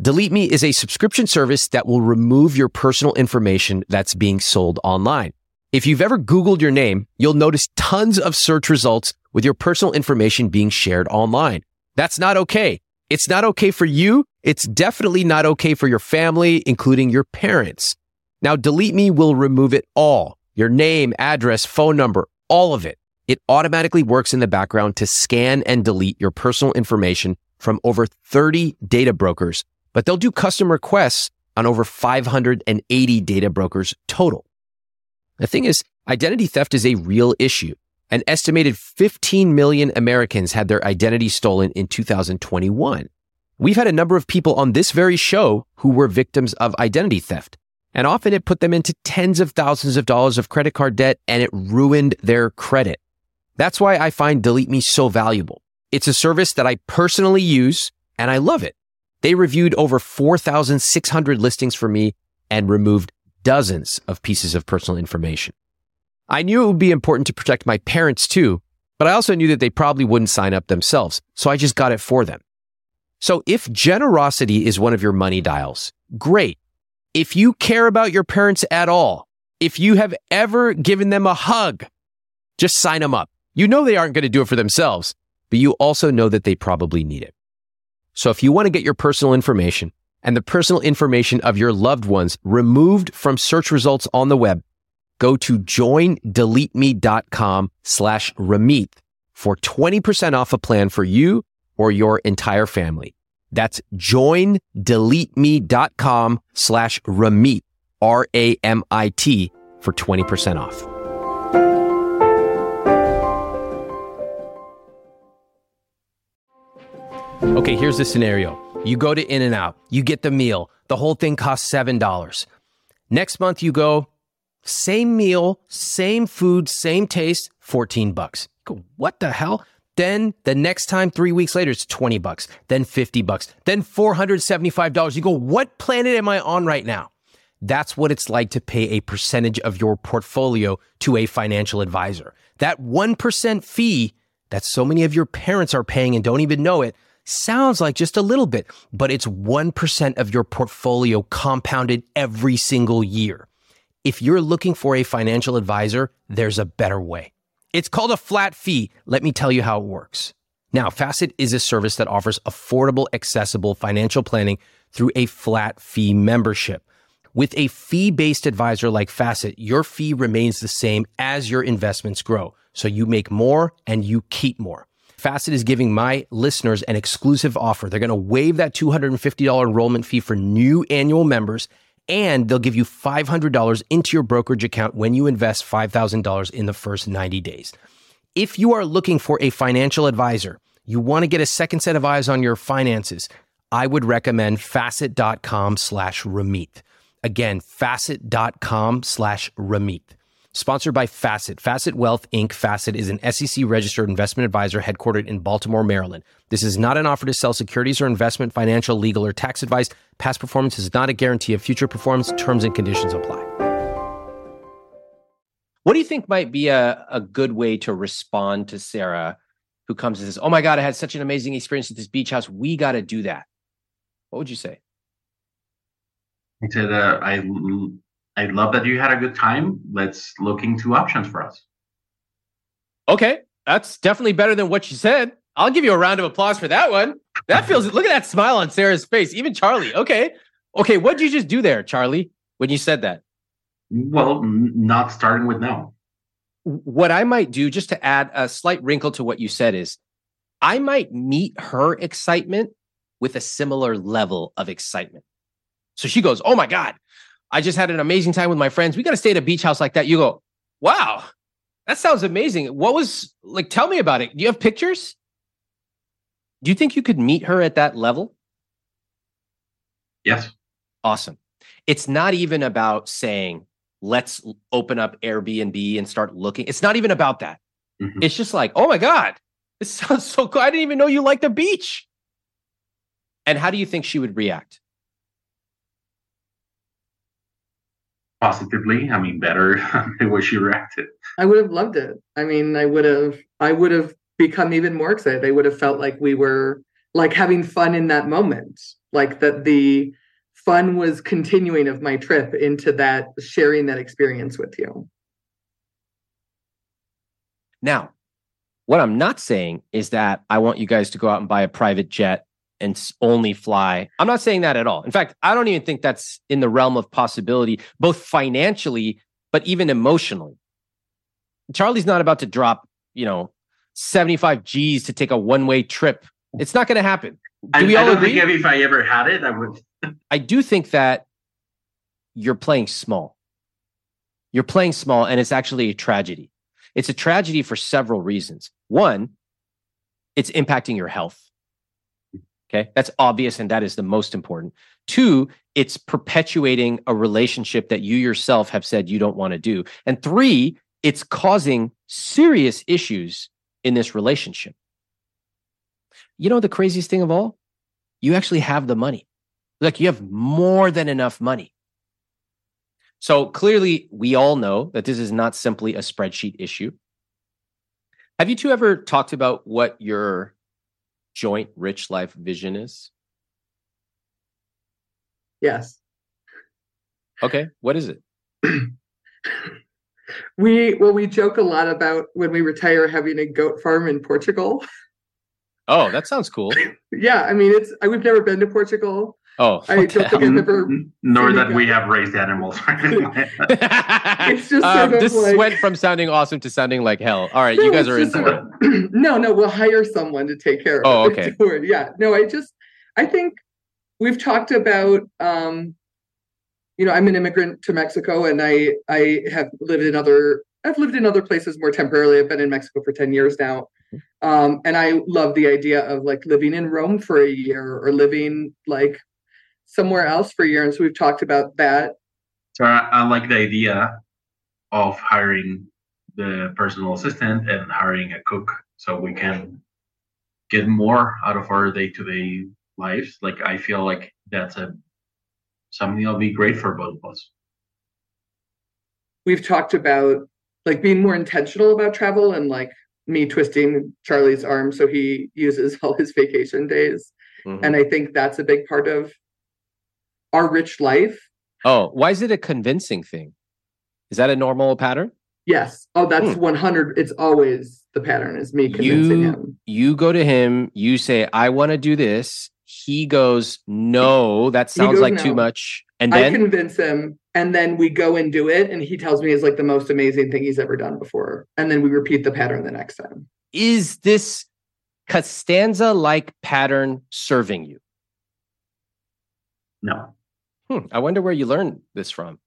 Delete Me is a subscription service that will remove your personal information that's being sold online. If you've ever Googled your name, you'll notice tons of search results with your personal information being shared online. That's not okay. It's not okay for you. It's definitely not okay for your family, including your parents. Now, Delete Me will remove it all your name, address, phone number, all of it. It automatically works in the background to scan and delete your personal information from over 30 data brokers, but they'll do custom requests on over 580 data brokers total. The thing is, identity theft is a real issue. An estimated 15 million Americans had their identity stolen in 2021. We've had a number of people on this very show who were victims of identity theft. And often it put them into tens of thousands of dollars of credit card debt and it ruined their credit. That's why I find Delete Me so valuable. It's a service that I personally use and I love it. They reviewed over 4,600 listings for me and removed dozens of pieces of personal information. I knew it would be important to protect my parents too, but I also knew that they probably wouldn't sign up themselves. So I just got it for them. So if generosity is one of your money dials, great. If you care about your parents at all, if you have ever given them a hug, just sign them up. You know they aren't going to do it for themselves, but you also know that they probably need it. So if you want to get your personal information and the personal information of your loved ones removed from search results on the web, go to joindeleteme.com slash Ramit for 20% off a plan for you or your entire family. That's joindeleteme.com slash Ramit, R-A-M-I-T for 20% off. Okay, here's the scenario. You go to In-N-Out, you get the meal. The whole thing costs $7. Next month you go, same meal, same food, same taste, 14 bucks. Go, what the hell? Then the next time, three weeks later, it's 20 bucks, then 50 bucks, then $475. You go, what planet am I on right now? That's what it's like to pay a percentage of your portfolio to a financial advisor. That 1% fee that so many of your parents are paying and don't even know it sounds like just a little bit, but it's 1% of your portfolio compounded every single year. If you're looking for a financial advisor, there's a better way. It's called a flat fee. Let me tell you how it works. Now, Facet is a service that offers affordable, accessible financial planning through a flat fee membership. With a fee based advisor like Facet, your fee remains the same as your investments grow. So you make more and you keep more. Facet is giving my listeners an exclusive offer. They're going to waive that $250 enrollment fee for new annual members, and they'll give you $500 into your brokerage account when you invest $5,000 in the first 90 days. If you are looking for a financial advisor, you want to get a second set of eyes on your finances, I would recommend facet.com slash Ramit. Again, facet.com slash Ramit. Sponsored by Facet. Facet Wealth Inc. Facet is an SEC registered investment advisor headquartered in Baltimore, Maryland. This is not an offer to sell securities or investment, financial, legal, or tax advice. Past performance is not a guarantee of future performance. Terms and conditions apply. What do you think might be a, a good way to respond to Sarah who comes and says, Oh my God, I had such an amazing experience at this beach house. We got to do that. What would you say? I said, uh, I I love that you had a good time. Let's look into options for us. Okay, that's definitely better than what you said. I'll give you a round of applause for that one. That feels. look at that smile on Sarah's face. Even Charlie. Okay, okay. What did you just do there, Charlie? When you said that? Well, not starting with no. What I might do, just to add a slight wrinkle to what you said, is I might meet her excitement with a similar level of excitement. So she goes, "Oh my god, I just had an amazing time with my friends. We got to stay at a beach house like that. You go, wow, that sounds amazing. What was like, tell me about it. Do you have pictures? Do you think you could meet her at that level? Yes. Awesome. It's not even about saying, let's open up Airbnb and start looking. It's not even about that. Mm-hmm. It's just like, oh my God, this sounds so cool. I didn't even know you liked the beach. And how do you think she would react? Positively. I mean, better the way she reacted. I would have loved it. I mean, I would have, I would have become even more excited. I would have felt like we were like having fun in that moment, like that the fun was continuing of my trip into that sharing that experience with you. Now, what I'm not saying is that I want you guys to go out and buy a private jet and only fly. I'm not saying that at all. In fact, I don't even think that's in the realm of possibility, both financially, but even emotionally. Charlie's not about to drop, you know, 75 G's to take a one way trip. It's not going to happen. Do I, we all don't agree? think if I ever had it, I would. I do think that you're playing small. You're playing small, and it's actually a tragedy. It's a tragedy for several reasons. One, it's impacting your health Okay. That's obvious. And that is the most important. Two, it's perpetuating a relationship that you yourself have said you don't want to do. And three, it's causing serious issues in this relationship. You know, the craziest thing of all, you actually have the money. Like you have more than enough money. So clearly, we all know that this is not simply a spreadsheet issue. Have you two ever talked about what your joint rich life vision is? Yes. Okay. What is it? we well we joke a lot about when we retire having a goat farm in Portugal. Oh, that sounds cool. yeah, I mean it's I, we've never been to Portugal. Oh, I don't think I've ever. Nor that we have raised animals. it's just um, this like... went from sounding awesome to sounding like hell. All right, no, you guys are in for it. no, no, we'll hire someone to take care of oh, it. Oh, okay. Yeah, no, I just, I think we've talked about. um you know, I'm an immigrant to Mexico, and I I have lived in other I've lived in other places more temporarily. I've been in Mexico for 10 years now. Um, and I love the idea of like living in Rome for a year or living like somewhere else for a year. And so we've talked about that. So I, I like the idea of hiring the personal assistant and hiring a cook so we can get more out of our day-to-day lives like i feel like that's a something that'll be great for both of us we've talked about like being more intentional about travel and like me twisting charlie's arm so he uses all his vacation days mm-hmm. and i think that's a big part of our rich life. Oh, why is it a convincing thing? Is that a normal pattern? Yes. Oh, that's Hmm. 100. It's always the pattern is me convincing You him. you go to him, you say, I want to do this. He goes, No, that sounds goes, like too much. And I then convince him, and then we go and do it, and he tells me it's like the most amazing thing he's ever done before. And then we repeat the pattern the next time. is this Costanza like pattern serving you? No. Hmm, I wonder where you learned this from.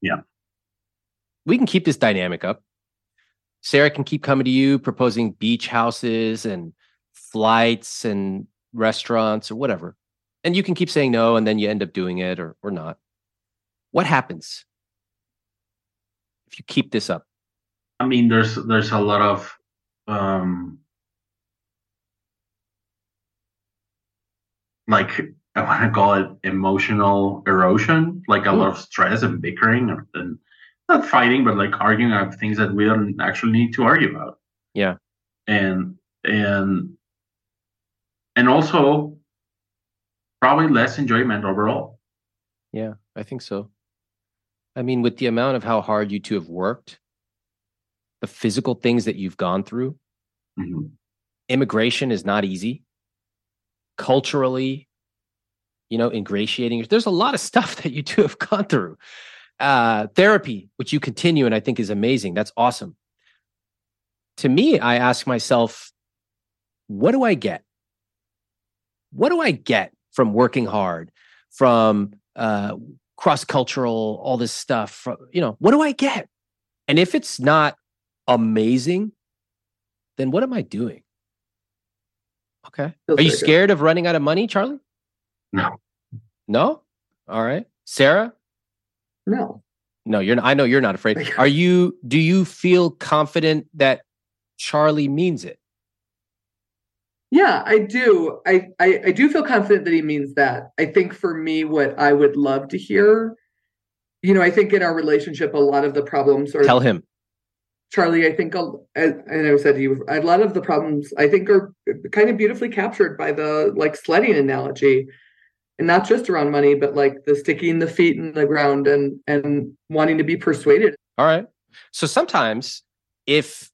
Yeah. We can keep this dynamic up. Sarah can keep coming to you, proposing beach houses and flights and restaurants or whatever. And you can keep saying no, and then you end up doing it or, or not. What happens if you keep this up? I mean, there's there's a lot of um, like I want to call it emotional erosion, like a lot of stress and bickering and, and not fighting, but like arguing about things that we don't actually need to argue about. Yeah. and and and also probably less enjoyment overall. Yeah, I think so. I mean, with the amount of how hard you two have worked, the physical things that you've gone through, Mhm. immigration is not easy. Culturally, you know, ingratiating. There's a lot of stuff that you two have gone through. Uh, therapy, which you continue, and I think is amazing. That's awesome. To me, I ask myself, what do I get? What do I get from working hard, from uh, cross cultural, all this stuff? From, you know, what do I get? And if it's not amazing, then what am I doing? Okay. Feels Are you very good. scared of running out of money, Charlie? No, No? All right. Sarah? No. No, you're not, I know you're not afraid. Are you do you feel confident that Charlie means it? Yeah, I do. I, I I do feel confident that he means that. I think for me, what I would love to hear, you know, I think in our relationship, a lot of the problems are Tell him. Charlie, I think, and and I said to you, a lot of the problems I think are kind of beautifully captured by the like sledding analogy, and not just around money, but like the sticking the feet in the ground and and wanting to be persuaded. All right. So sometimes if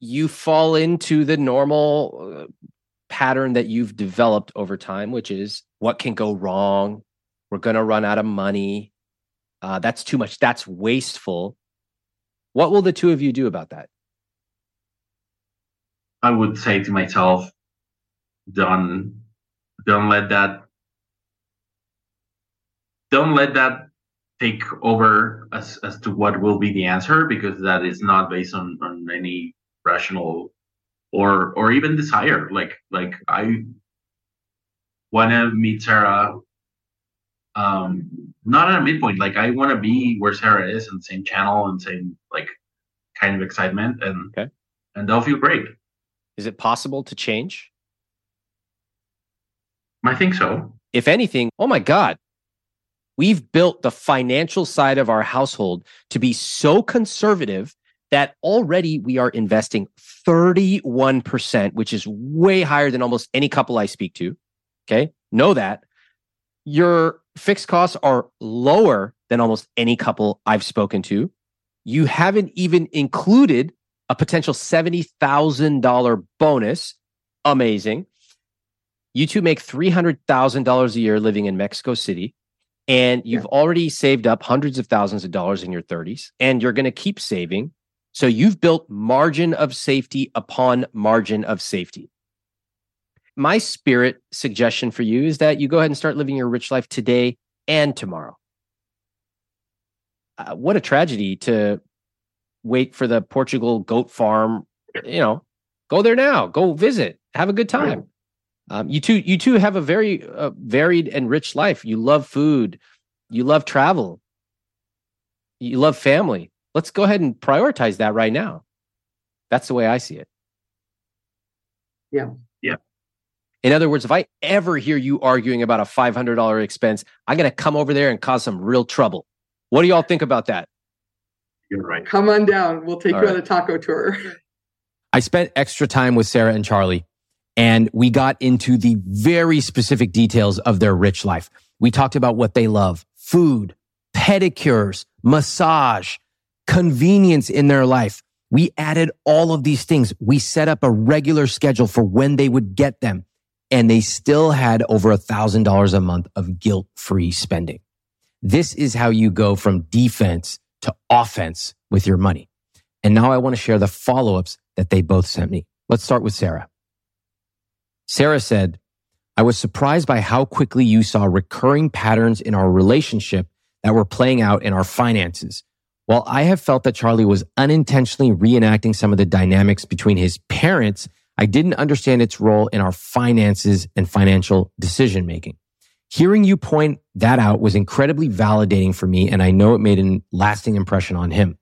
you fall into the normal uh, pattern that you've developed over time, which is what can go wrong? We're going to run out of money. Uh, that's too much. That's wasteful. What will the two of you do about that? I would say to myself, don't don't let that don't let that take over as as to what will be the answer because that is not based on on any rational or or even desire. Like like I want to meet Sarah. Um, not at a midpoint. Like I want to be where Sarah is and same channel and same like kind of excitement and Okay. and they'll feel great. Is it possible to change? I think so. if anything, oh my God, we've built the financial side of our household to be so conservative that already we are investing 31%, which is way higher than almost any couple I speak to. Okay. Know that. Your fixed costs are lower than almost any couple I've spoken to. You haven't even included a potential $70,000 bonus. Amazing. You two make $300,000 a year living in Mexico City, and you've already saved up hundreds of thousands of dollars in your 30s, and you're going to keep saving. So you've built margin of safety upon margin of safety. My spirit suggestion for you is that you go ahead and start living your rich life today and tomorrow. Uh, what a tragedy to wait for the Portugal goat farm. You know, go there now, go visit, have a good time. Um, you two, you two have a very uh, varied and rich life. You love food, you love travel, you love family. Let's go ahead and prioritize that right now. That's the way I see it. Yeah. Yeah. In other words, if I ever hear you arguing about a five hundred dollar expense, I'm going to come over there and cause some real trouble. What do y'all think about that? You're right. Come on down. We'll take All you right. on a taco tour. I spent extra time with Sarah and Charlie, and we got into the very specific details of their rich life. We talked about what they love food, pedicures, massage, convenience in their life. We added all of these things. We set up a regular schedule for when they would get them and they still had over a thousand dollars a month of guilt free spending. This is how you go from defense to offense with your money. And now I want to share the follow ups that they both sent me. Let's start with Sarah. Sarah said, I was surprised by how quickly you saw recurring patterns in our relationship that were playing out in our finances. While I have felt that Charlie was unintentionally reenacting some of the dynamics between his parents, I didn't understand its role in our finances and financial decision making. Hearing you point that out was incredibly validating for me, and I know it made a lasting impression on him.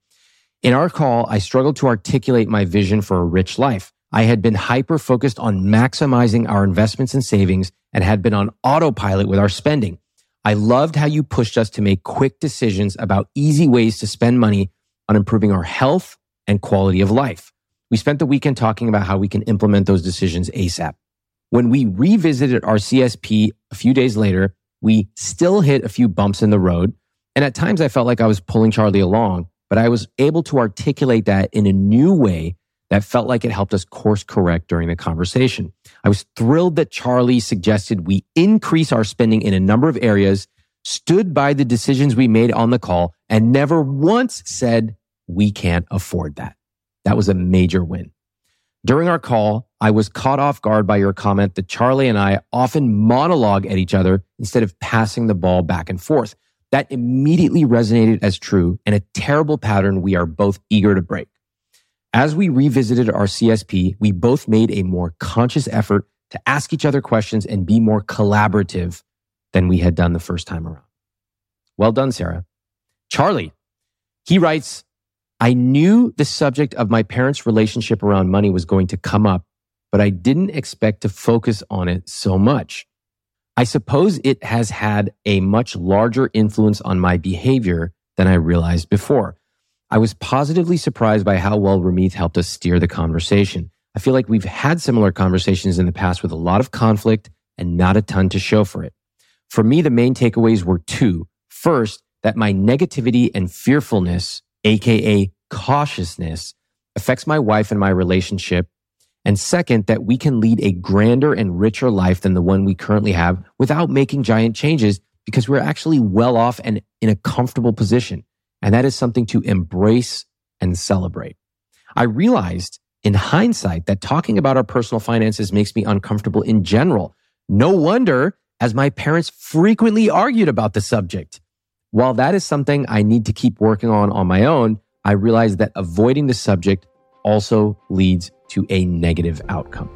In our call, I struggled to articulate my vision for a rich life. I had been hyper focused on maximizing our investments and savings and had been on autopilot with our spending. I loved how you pushed us to make quick decisions about easy ways to spend money on improving our health and quality of life. We spent the weekend talking about how we can implement those decisions ASAP. When we revisited our CSP a few days later, we still hit a few bumps in the road. And at times I felt like I was pulling Charlie along, but I was able to articulate that in a new way that felt like it helped us course correct during the conversation. I was thrilled that Charlie suggested we increase our spending in a number of areas, stood by the decisions we made on the call, and never once said, we can't afford that. That was a major win. During our call, I was caught off guard by your comment that Charlie and I often monologue at each other instead of passing the ball back and forth. That immediately resonated as true and a terrible pattern we are both eager to break. As we revisited our CSP, we both made a more conscious effort to ask each other questions and be more collaborative than we had done the first time around. Well done, Sarah. Charlie, he writes, I knew the subject of my parents' relationship around money was going to come up, but I didn't expect to focus on it so much. I suppose it has had a much larger influence on my behavior than I realized before. I was positively surprised by how well Ramit helped us steer the conversation. I feel like we've had similar conversations in the past with a lot of conflict and not a ton to show for it. For me, the main takeaways were two. First, that my negativity and fearfulness, aka cautiousness, affects my wife and my relationship. And second, that we can lead a grander and richer life than the one we currently have without making giant changes because we're actually well off and in a comfortable position. And that is something to embrace and celebrate. I realized in hindsight that talking about our personal finances makes me uncomfortable in general. No wonder, as my parents frequently argued about the subject. While that is something I need to keep working on on my own, I realized that avoiding the subject also leads to a negative outcome.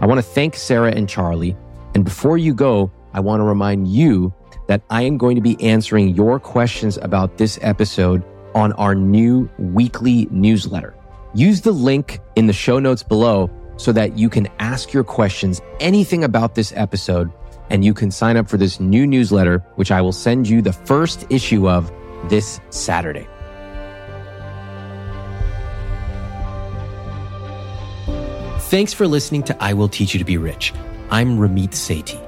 I want to thank Sarah and Charlie. And before you go, I want to remind you that I am going to be answering your questions about this episode on our new weekly newsletter. Use the link in the show notes below so that you can ask your questions, anything about this episode, and you can sign up for this new newsletter, which I will send you the first issue of this Saturday. Thanks for listening to I Will Teach You to Be Rich. I'm Ramit Sethi.